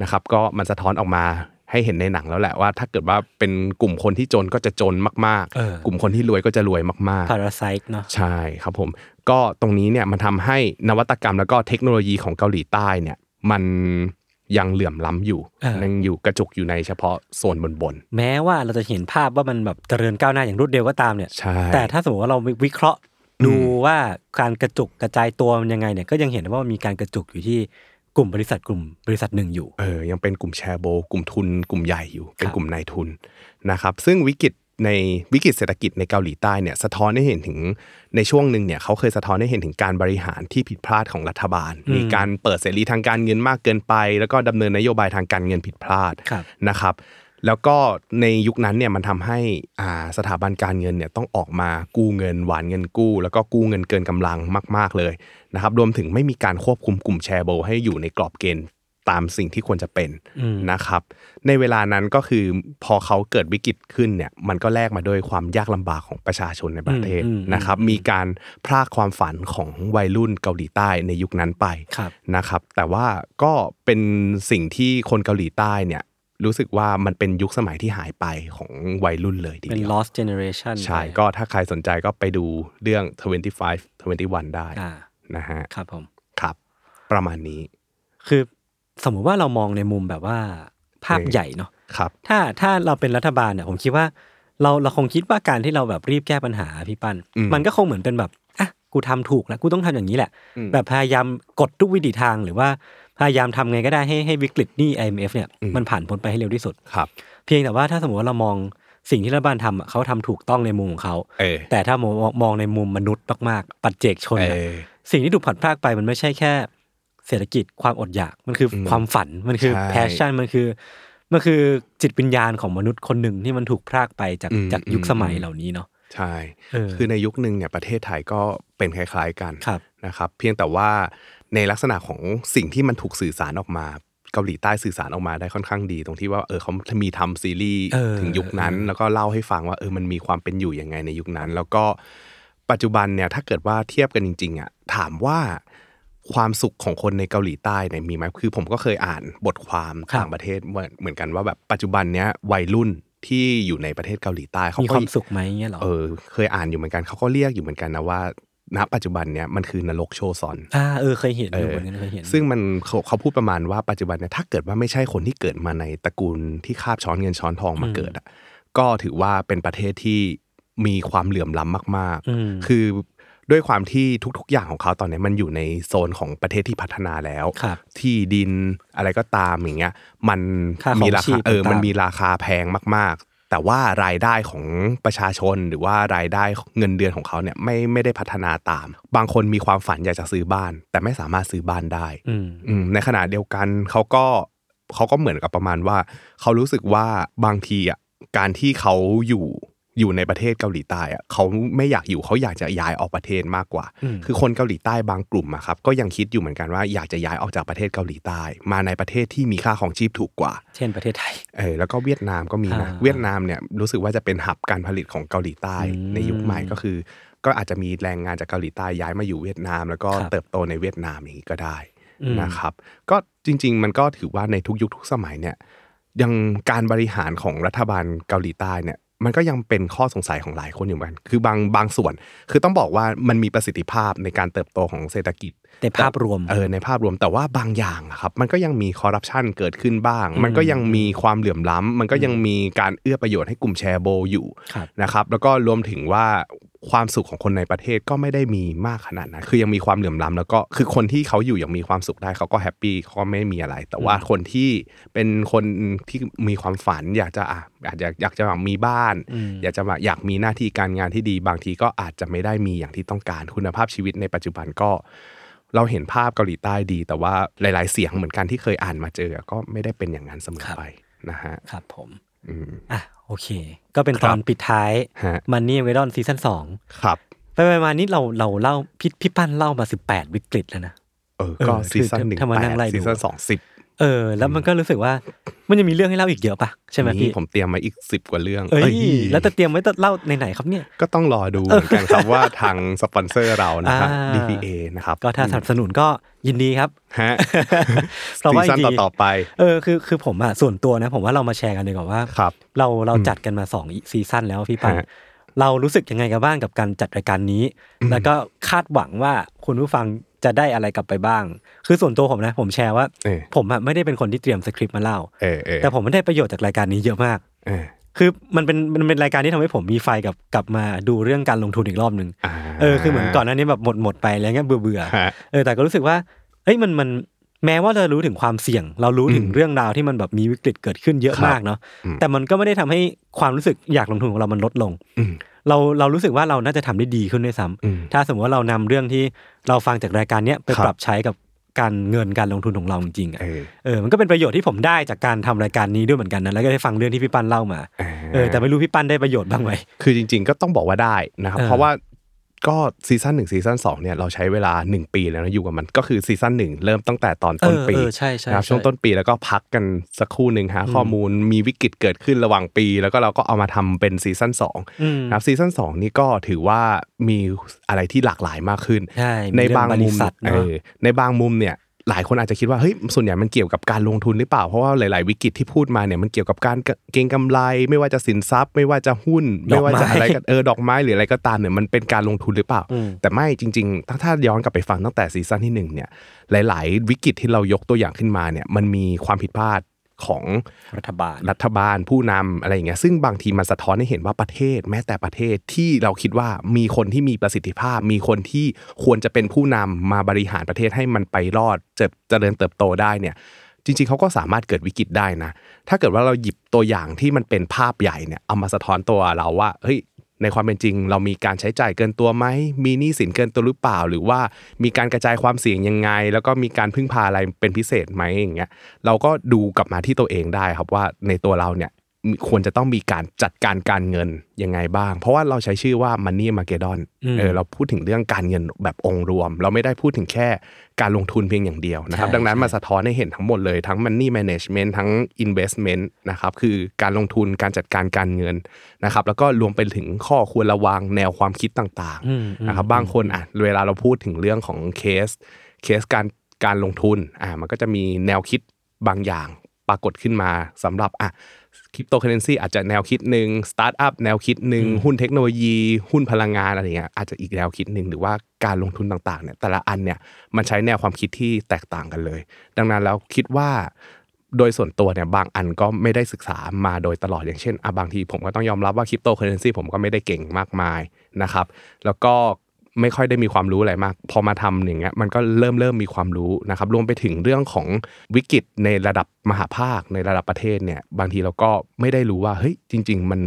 นะครับ ก็มันสะท้อนออกมาให้เห็นในหนังแล้วแหละว่า ถ้าเกิดว่าเป็นกลุ่มคนที่จนก็จะจนมากเออๆกลุ่มคนที่รวยก็จะรวยมากๆพาราไซต์เนาะใช่ครับผมก็ตรงนี้เนี่ยมันทำให้นวัตกรรมแล้วก็เทคโนโลยีของเกาหลีใต้เนี่ยมัน ยังเหลื่อมล้ำอยู่เออยังอยู่กระจุกอยู่ในเฉพาะโซนบนบนแม้ว่าเราจะเห็นภาพว่ามันแบบเจริญก้าวหน้าอย่างรวดเร็วก็ตามเนี่ยๆใช่แต่ถ้าสมมติว่าเราวิเคราะห์ดูว่าการกระจุกกระจายตัวมันยังไงเนี่ยก็ยังเห็นว่ามันมีการกระจุกอยู่ที่กลุ่มบริษัทกลุ่มบริษัทหนึ่งอยู่เออยังเป็นกลุ่มแชร์โบ กลุ่มทุน กลุ่มใหญ่อยู่ เป็นครับกลุ่มนายทุนนะครับซึ่งวิกฤต ในวิกฤตเศรษฐกิจในเกาหลีใต้เนี่ยสะท้อนให้เห็นถึงในช่วงหนึ่งเนี่ยเขาเคยสะท้อนให้เห็นถึงการบริหารที่ผิดพลาดของรัฐบาล มีการเปิดเสรีทางการเงินมากเกินไป แล้วก็ดำเนินนโยบายทางการเงินผิดพลาดครับนะครับแล้วก็ในยุคนั้นเนี่ยมันทำให้อ่าสถาบันการเงินเนี่ยต้องออกมากู้เงินหวานเงินกู้ แล้วก็กู้เงินเกินกำลังมาก ๆเลยนะครับรวมถึงไม่มีการควบคุมกลุ่มแชร์โบให้อยู่ในกรอบเกณฑ์ ตามสิ่งที่ควรจะเป็นอืมนะครับ ในเวลานั้นก็คือพอเขาเกิดวิกฤตขึ้นเนี่ยมันก็แลกมาด้วยความยากลำบากของประชาชนในประเทศอืมอืมนะครับ มีการพรากความฝันของวัยรุ่นเกาหลีใต้ในยุคนั้นไปครับนะครับ แต่ว่าก็เป็นสิ่งที่คนเกาหลีใต้เนี่ยรู้สึกว่ามันเป็นยุคสมัยที่หายไปของวัยรุ่นเลยทีเป็นเดียว lost generation ใช่ไปก็ถ้าใครสนใจก็ไปดูเรื่อง 25 21 ได้อ่านะฮะ ครับผม ครับ ประมาณนี้ คือ สมมุติว่าเรามองในมุมแบบว่า ภาพเออใหญ่เนาะครับ ถ้าถ้าเราเป็นรัฐบาลเนี่ยผมคิดว่า เราเราคงคิดว่าการที่เราแบบรีบแก้ปัญหาพี่ปั้นอืมมันก็คงเหมือนเป็นแบบอะกูทำถูกแล้วกูต้องทำอย่างนี้แหละอืมแบบพยายามกดทุกวิถีทางหรือว่าพยายามทำไงก็ได้ให้ให้วิกฤตหนี้ IMF เนี่ยอืมมันผ่านพ้นไปให้เร็วที่สุดครับ เพียงแต่ว่าถ้าสมมติว่าเรามองสิ่งที่รัฐบาลทำอะเขาทำถูกต้องในมุมของเขาเออแต่ถ้ามองมองในมุมมนุษย์มากๆ ปัจเจกชนเออะอสิ่งที่ถูกพลัดพรากไปมันไม่ใช่แค่ เศรษฐกิจความอดอยากมันคืออมความฝันมันคือใช่ passion มันคือมันคือจิตวิญญาณของมนุษย์คนหนึ่งที่มันถูกพรากไปจากอืมจากยุคอืมสมัยเหล่านี้เนาะใช่เออคือในยุคหนึ่งเนี่ยประเทศไทยก็เป็นคล้าย ๆกันครับนะครับ เพียงแต่ว่าในลักษณะของสิ่งที่มันถูกสื่อสารออกมาเกาหลีใต้สื่อสารออกมาได้ค่อนข้างดี ตรงที่ว่าเออเขามีทำซีรีส์เออถึงยุคนั้นเออแล้วก็เล่าให้ฟังว่าเออมันมีความเป็นอยู่ยังไงในยุคนั้น แล้วก็ปัจจุบันเนี่ยถ้าเกิดว่าเทียบกันจริงๆอะถามว่า ความสุขของคนในเกาหลีใต้เนี่ยมีไหมคือผมก็เคยอ่านบทความครับต่างประเทศเหมือนเหมือนกันว่าแบบปัจจุบันเนี้ยวัยรุ่นที่อยู่ในประเทศเกาหลีใต้เขามีก็ความสุขไหมเงี้ยเหรอเออเคยอ่านอยู่เหมือนกันเขาก็เรียกอยู่เหมือนกันนะว่าณปัจจุบันเนี้ยมันคือนรกโชซอนอ่าเออเคยเห็นอยู่เออเหมือนกันเคยเห็นซึ่งมันเขาเขาพูดประมาณว่าปัจจุบันเนี่ยถ้าเกิดว่าไม่ใช่คนที่เกิดมาในตระกูลที่คาบช้อนเงินช้อนทองมาอืมเกิดอะก็ถือว่าเป็นประเทศที่มีความเหลื่อมล้ำมากอืมๆคือ ด้วยความที่ทุก ๆ อย่างของเขาตอนนี้มันอยู่ในโซนของประเทศที่พัฒนาแล้วครับที่ดินอะไรก็ตามอย่างเงี้ย มันค่าของมีราชีคาพเออต่างๆมันมีราคาแพงมาก ๆ แต่ว่ารายได้ของประชาชนหรือว่ารายได้เงินเดือนของเขาเนี่ยไม่ไม่ได้พัฒนาตาม บางคนมีความฝันอยากจะซื้อบ้าน แต่ไม่สามารถซื้อบ้านได้อืมอืมในขณะเดียวกันเขาก็เขาก็เหมือนกับประมาณว่า เขารู้สึกว่าบางทีอะการที่เขาอยู่ อยู่ในประเทศเกาหลีใต้อะเขาไม่อยากอยู่เขาอยากจะย้ายออกประเทศมากกว่าอืมคือคนเกาหลีใต้บางกลุ่มอะครับก็ยังคิดอยู่เหมือนกันว่าอยากจะย้ายออกจากประเทศเกาหลีใต้ มาในประเทศที่มีค่าของชีพถูกกว่า เช่นประเทศไทยเออแล้วก็เวียดนามก็มีนะอ่าเวียดนามเนี่ยรู้สึกว่าจะเป็นหับการผลิตของเกาหลีใต้อืมในยุคใหม่ก็คือ ก็อาจจะมีแรงงานจากเกาหลีใต้ย้ายมาอยู่เวียดนาม แล้วก็ครับเติบโตในเวียดนามอย่างนี้ก็ได้อืมนะครับก็จริง ๆ มันก็ถือว่าในทุกยุคทุกสมัยเนี่ยยังการบริหารของรัฐบาลเกาหลีใต้เนี่ย มันก็ยังเป็นข้อสงสัยของหลายคนอยู่เหมือนกันคือบางบางส่วน คือต้องบอกว่ามันมีประสิทธิภาพในการเติบโตของเศรษฐกิจในภาพรวมเออในภาพรวมแต่ว่าบางอย่างอะครับมันก็ยังมีคอร์รัปชันเกิดขึ้นบ้าง มันก็ยังมีความเหลื่อมล้ำมันก็ยังมีการเอื้อประโยชน์ให้กลุ่มแชร์โบอยู่ครับนะครับแล้วก็รวมถึงว่า ความสุขของคนในประเทศก็ไม่ได้มีมากขนาดนั้นคือยังมีความเหลื่อมล้ำแล้วก็คือคนที่เขาอยู่อย่างมีความสุขได้เขาก็แฮปปี้เขาก็ไม่มีอะไร แต่ว่าคนที่เป็นคนที่มีความฝันอยากจะอะอาจจะอยากจะแบบมีบ้านอืมอยากจะแบบอยากมีหน้าที่การงานที่ดีบางทีก็อาจจะไม่ได้มีอย่างที่ต้องการคุณภาพชีวิตในปัจจุบันก็เราเห็นภาพเกาหลีใต้ดี แต่ว่าหลาย ๆ เสียงเหมือนกันที่เคยอ่านมาเจอ ก็ไม่ได้เป็นอย่างนั้นเสมอไปนะฮะครับผมอืมอะโอเค ก็เป็นครัตบอนปิดท้ายฮะมันนี่เวดอนซีซั่นสองครับไปไปมานี่เราเราเล่าพี่พี่ปั้นเล่ามาสิบแปดวิกฤตแล้วนะเออก็เออซีซั่นคือหนึ่งถ้ามาแปนั่ดงไล่ดูซีซั่นสองสิบ เออ แล้วมันก็รู้สึกว่ามันยังมีเรื่องให้เล่าอีกเยอะปะใช่ไหมพี่ผมเตรียมมาอีกสิบกว่าเรื่องเอ้ยเอ้ยแล้วจะเตรียมไว้จะเล่าในไหนครับเนี่ยก็ต้องรอดูเหมือนกันครับว่าทางสปอนเซอร์เรานะครับอ่า DPA นะครับก็ถ้าสนับสนุนก็ยินดีครับฮะเพราะซีว่าซั่นจริงๆต่อๆไป เออคือคือผมอะส่วนตัวนะ ผมว่าเรามาแชร์กันดีกว่าว่าครับเราเราจัดกันมาสองซีซั่นแล้วพี่ปันฮะเรารู้สึกยังไงกันบ้างกับการจัดรายการนี้ แล้วก็คาดหวังว่าคุณผู้ฟัง จะได้อะไรกลับไปบ้าง คือส่วนตัวผมนะ ผมแชร์ว่าเออผมอะไม่ได้เป็นคนที่เตรียมสคริปต์มาเล่าเออเออแต่ผมไม่ได้ประโยชน์จากรายการนี้เยอะมากเออคือมันเป็นมันเป็นรายการที่ทำให้ผมมีไฟกับกลับมาดูเรื่องการลงทุนอีกรอบหนึ่งอ่าเออคือเหมือนก่อนหน้านี้แบบหมดหมดไปอะไรเงี้ยเบื่อเบื่อๆฮะเออแต่ก็รู้สึกว่าเอ้ยมันมัน แม้ว่าเรารู้ถึงความเสี่ยง เรารู้ถึงอืมเรื่องราวที่มันแบบมีวิกฤตเกิดขึ้นเยอะครับมากเนาะอืมแต่มันก็ไม่ได้ทำให้ความรู้สึกอยากลงทุนของเรามันลดลงอืมเราเรารู้สึกว่าเราน่าจะทำได้ดีขึ้นด้วยซ้ำอืมถ้าสมมติว่าเรานำเรื่องที่เราฟังจากรายการเนี้ยไปครับปรับใช้กับการเงินการลงทุนของเราจริงๆอะเออเออมันก็เป็นประโยชน์ที่ผมได้จากการทำรายการนี้ด้วยเหมือนกันนะแล้วก็ได้ฟังเรื่องที่พี่ปั้นเล่ามาเออแต่ไม่รู้พี่ปั้นได้ประโยชน์บ้างไหมคือจริง ๆ ก็ต้องบอกว่าได้นะครับเออเพราะว่า ก็ season หนึ่ง season สองเนี่ยเราใช้เวลา 1 ปีแล้วนะอยู่กับมันก็คือ season หนึ่งเริ่มตั้งแต่ตอนต้นปีเออเออใช่ใช่นะครับใช่ช่วงต้นปีแล้วก็พักกันสักครู่หนึ่งหาข้อมูลมีวิกฤตเกิดขึ้นระหว่างปี แล้วก็เราก็เอามาทำเป็น season สองอืมนะครับ season สองนี่ก็ถือว่ามีอะไรที่หลากหลายมากขึ้นใช่ในมีเรื่องบางมุมบริษัทเนอะเออในบางมุมเนี่ย หลายคนอาจจะคิดว่าเฮ้ยส่วนใหญ่มันเกี่ยวกับการลงทุนหรือเปล่าเพราะว่าหลาย ๆ วิกฤตที่พูดมาเนี่ยมันเกี่ยวกับการเก็งกำไร ไม่ว่าจะสินทรัพย์ ไม่ว่าจะหุ้น ไม่ว่าจะอะไรกันเออดอกไม้หรืออะไรก็ตามเนี่ยมันเป็นการลงทุนหรือเปล่าอืมแต่ไม่จริง ๆ ถ้าถ้าย้อนกลับไปฟังตั้งแต่ season ที่หนึ่งเนี่ยหลาย ๆ วิกฤตที่เรายกตัวอย่างขึ้นมาเนี่ยมันมีความผิดพลาด ของรัฐบาลรัฐบาลผู้นำอะไรอย่างเงี้ยซึ่งบางทีมันสะท้อนให้เห็นว่าประเทศ แม้แต่ประเทศที่เราคิดว่ามีคนที่มีประสิทธิภาพ มีคนที่ควรจะเป็นผู้นำมาบริหารประเทศให้มันไปรอดเจะเจริญเติบโตได้เนี่ยจริงๆเขาก็สามารถเกิดวิกฤตได้นะ ถ้าเกิดว่าเราหยิบตัวอย่างที่มันเป็นภาพใหญ่เนี่ยเอามาสะท้อนตัวเราว่า เฮ้ย ในความเป็นจริง เรามีการใช้จ่ายเกินตัวไหมมีหนี้สินเกินตัวหรือเปล่า หรือว่ามีการกระจายความเสี่ยงยังไง แล้วก็มีการพึ่งพาอะไรเป็นพิเศษไหมอย่างเงี้ยเราก็ดูกลับมาที่ตัวเองได้ครับว่าในตัวเราเนี่ย ควรจะต้องมีการจัดการการเงินยังไงบ้าง เพราะว่าเราใช้ชื่อว่า Money m a g e d o n อืมเออเราพูดถึงเรื่องการเงินแบบองค์รวม เราไม่ได้พูดถึงแค่การลงทุนเพียงอย่างเดียวนะครับใช่ดังนั้นใช่มาสะท้อนให้เห็นทั้งหมดเลยทั้ง Money Management ทั้ง Investment นะครับคือการลงทุนการจัดการการเงินนะครับแล้วก็รวมไปถึงข้อควรระวังแนวความคิดต่างอืมอืมๆนะครับบางคนอะเวลาเราพูดถึงเรื่องของ case case การการลงทุนอ่ามันก็จะมีแนวคิดบางอย่างปรากฏขึ้นมาสำหรับอะ คริปโตเคอเรนซีอาจจะแนวคิดหนึ่งสตาร์ทอัพแนวคิดหนึ่งหุ้นเทคโนโลยี หุ้นพลังงานอะไรเงี้ยอาจจะอีกแนวคิดหนึ่งหรือว่าการลงทุนต่างๆเนี่ยแต่ละอันเนี่ยมันใช้แนวความคิดที่แตกต่างกันเลย ดังนั้นแล้วคิดว่าโดยส่วนตัวเนี่ยบางอันก็ไม่ได้ศึกษามาโดยตลอดอย่างเช่นอะบางทีผมก็ต้องยอมรับว่าคริปโตเคอเรนซีผมก็ไม่ได้เก่งมากมายนะครับแล้วก็ ไม่ค่อยได้มีความรู้อะไรมาก พอมาทำอย่างเงี้ยมันก็เริ่มเริ่มมีความรู้นะครับรวมไปถึงเรื่องของวิกฤตในระดับมหาภาคในระดับประเทศเนี่ยบางทีเราก็ไม่ได้รู้ว่าเฮ้ยจริง ๆ มัน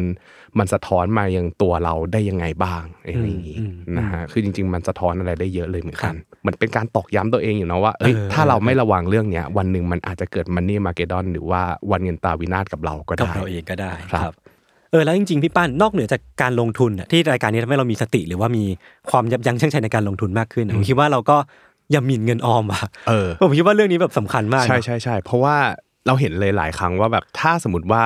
มันสะท้อนมายังตัวเราได้ยังไงบ้างอะไรอย่างงี้อืมอืมนะฮะคือจริง ๆ มันสะท้อนอะไรได้เยอะเลยเหมือนกันครับเหมือนเป็นการตอกย้ำตัวเองอยู่เนาะว่าเอ้ยเออถ้าเราเออไม่ระวังเรื่องเนี้ยวันหนึ่งมันอาจจะเกิดมันนี่มาเกดอนหรือว่าวันเงินตาวินาศกับเราก็กับได้เราเองก็ได้ครับครับเออแล้วจริงๆพี่ป้านนอกเหนือจากการลงทุนน่ะที่รายการนี้ทำให้เรามีสติ หรือว่ามีความยับยั้งชั่งใจในการลงทุนมากขึ้นน่ะผมคิดว่าเราก็อย่าหมิ่นเงินออมว่ะเออผมคิดว่าเรื่องนี้แบบสำคัญมากใช่นะใช่ใช่เพราะว่าเราเห็นเลยหลายครั้งว่าแบบถ้าสมมติว่า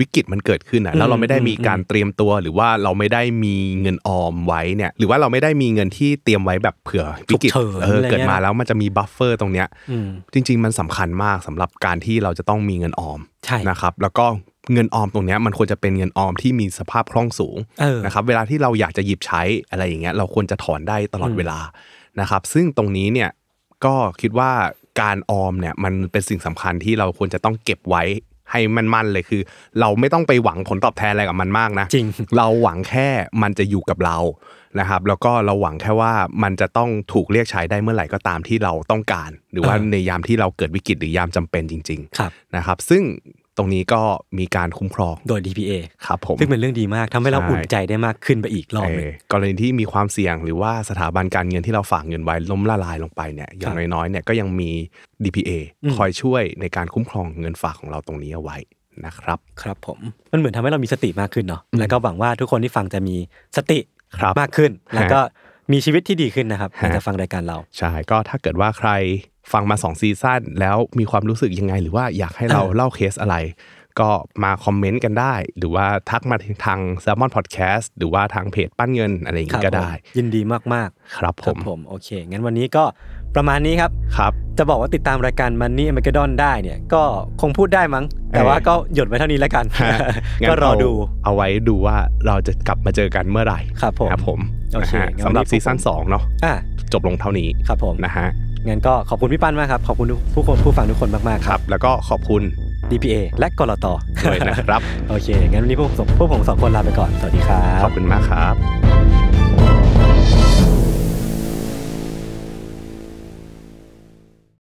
วิกฤตมันเกิดขึ้นอะแล้วเราไม่ได้มีการเตรียมตัว หรือว่าเราไม่ได้มีเงินออมไว้เนี่ย หรือว่าเราไม่ได้มีเงินที่เตรียมไว้แบบเผื่อวิกฤตฉุกเฉินเอออะไรเงี้ยเกิดมาแล้วมันจะมี buffer ตรงเนี้ยอืมจริง ๆ มันสำคัญมากสำหรับการที่เราจะต้องมีเงินออมใช่นะครับ แล้วก็ เงินออมตรงเนี้ยมันควรจะเป็นเงินออมที่มีสภาพคล่องสูงเออนะครับเวลาที่เราอยากจะหยิบใช้อะไรอย่างเงี้ยเราควรจะถอนได้ตลอดเวลานะครับซึ่งตรงนี้เนี่ยก็คิดว่าการออมเนี่ยมันเป็นสิ่งสำคัญที่เราควรจะต้องเก็บไว้ให้มันมั่นๆเลยคือ เราไม่ต้องไปหวังผลตอบแทนอะไรกับมันมากนะจริงเราหวังแค่มันจะอยู่กับเรานะครับ แล้วก็เราหวังแค่ว่ามันจะต้องถูกเรียกใช้ได้เมื่อไหร่ก็ตามที่เราต้องการ หรือว่าเออในยามที่เราเกิดวิกฤตหรือยามจำเป็นจริงครับๆนะครับ ซึ่ง ตรงนี้ก็มีการคุ้มครองโดย DPA ครับผมซึ่งเป็นเรื่องดีมากทำให้เราใช่อุ่นใจได้มากขึ้นไปอีกรอบหนึงเออกรณีที่มีความเสี่ยงหรือว่าสถาบันการเงินที่เราฝากเงินไว้ล้มละลายลงไปเนี่ยอย่างครับน้อยๆเนี่ยก็ยังมี DPA อืมคอยช่วยในการคุ้มครองเงินฝากของเราตรงนี้เอาไว้นะครับครับผมมันเหมือนทำให้เรามีสติมากขึ้นเนาะแล้วก็หวังว่าทุกคนที่ฟังจะมีสติครับมากขึ้น แล้วฮะก็ มีชีวิตที่ดีขึ้นนะครับฮะหลังจากฟังรายการเรา ใช่ ก็ถ้าเกิดว่าใครฟังมา2ซีซั่นแล้วมีความรู้สึกยังไง หรือว่าอยากให้เราเออเล่าเคสอะไร ก็มาคอมเมนต์กันได้ หรือว่าทักมาทาง s ซ l m o n Podcast หรือว่าทางเพจปั้นเงินอะไรอย่างครับงี้ก็ได้ผมยินดีมากครับๆผครับมผม โอเค งั้นวันนี้ก็ ประมาณนี้ครับครับ จะบอกว่าติดตามรายการ Money a m a g e d o n ได้เนี่ย ก็คงพูดได้มั้ง แต่ว่าก็หยุดไว้เท่านี้แล้วกันฮะงั้นก็รอดูเาเอาไว้ดูว่าเราจะกลับมาเจอกันเมื่อไหร่ครับผมครับผมโอเคนะฮะงั้นสำหรับวันนี้ซีซั่นพวกผมสองเนาะอะจบลงเท่านี้ครับผมนะฮะงั้นก็ขอบคุณพี่ปั้นมากครับ ขอบคุณผู้คนผู้ฟังทุกคนมากๆคครัรับบแล้วก็ขอบคุณ DPA และกรตด้วยนะครับ โอเค งั้นวันนี้พวกผมพวกผมสองคนลาไปก่อน สวัสดีครับ ขอบคุณมากครับ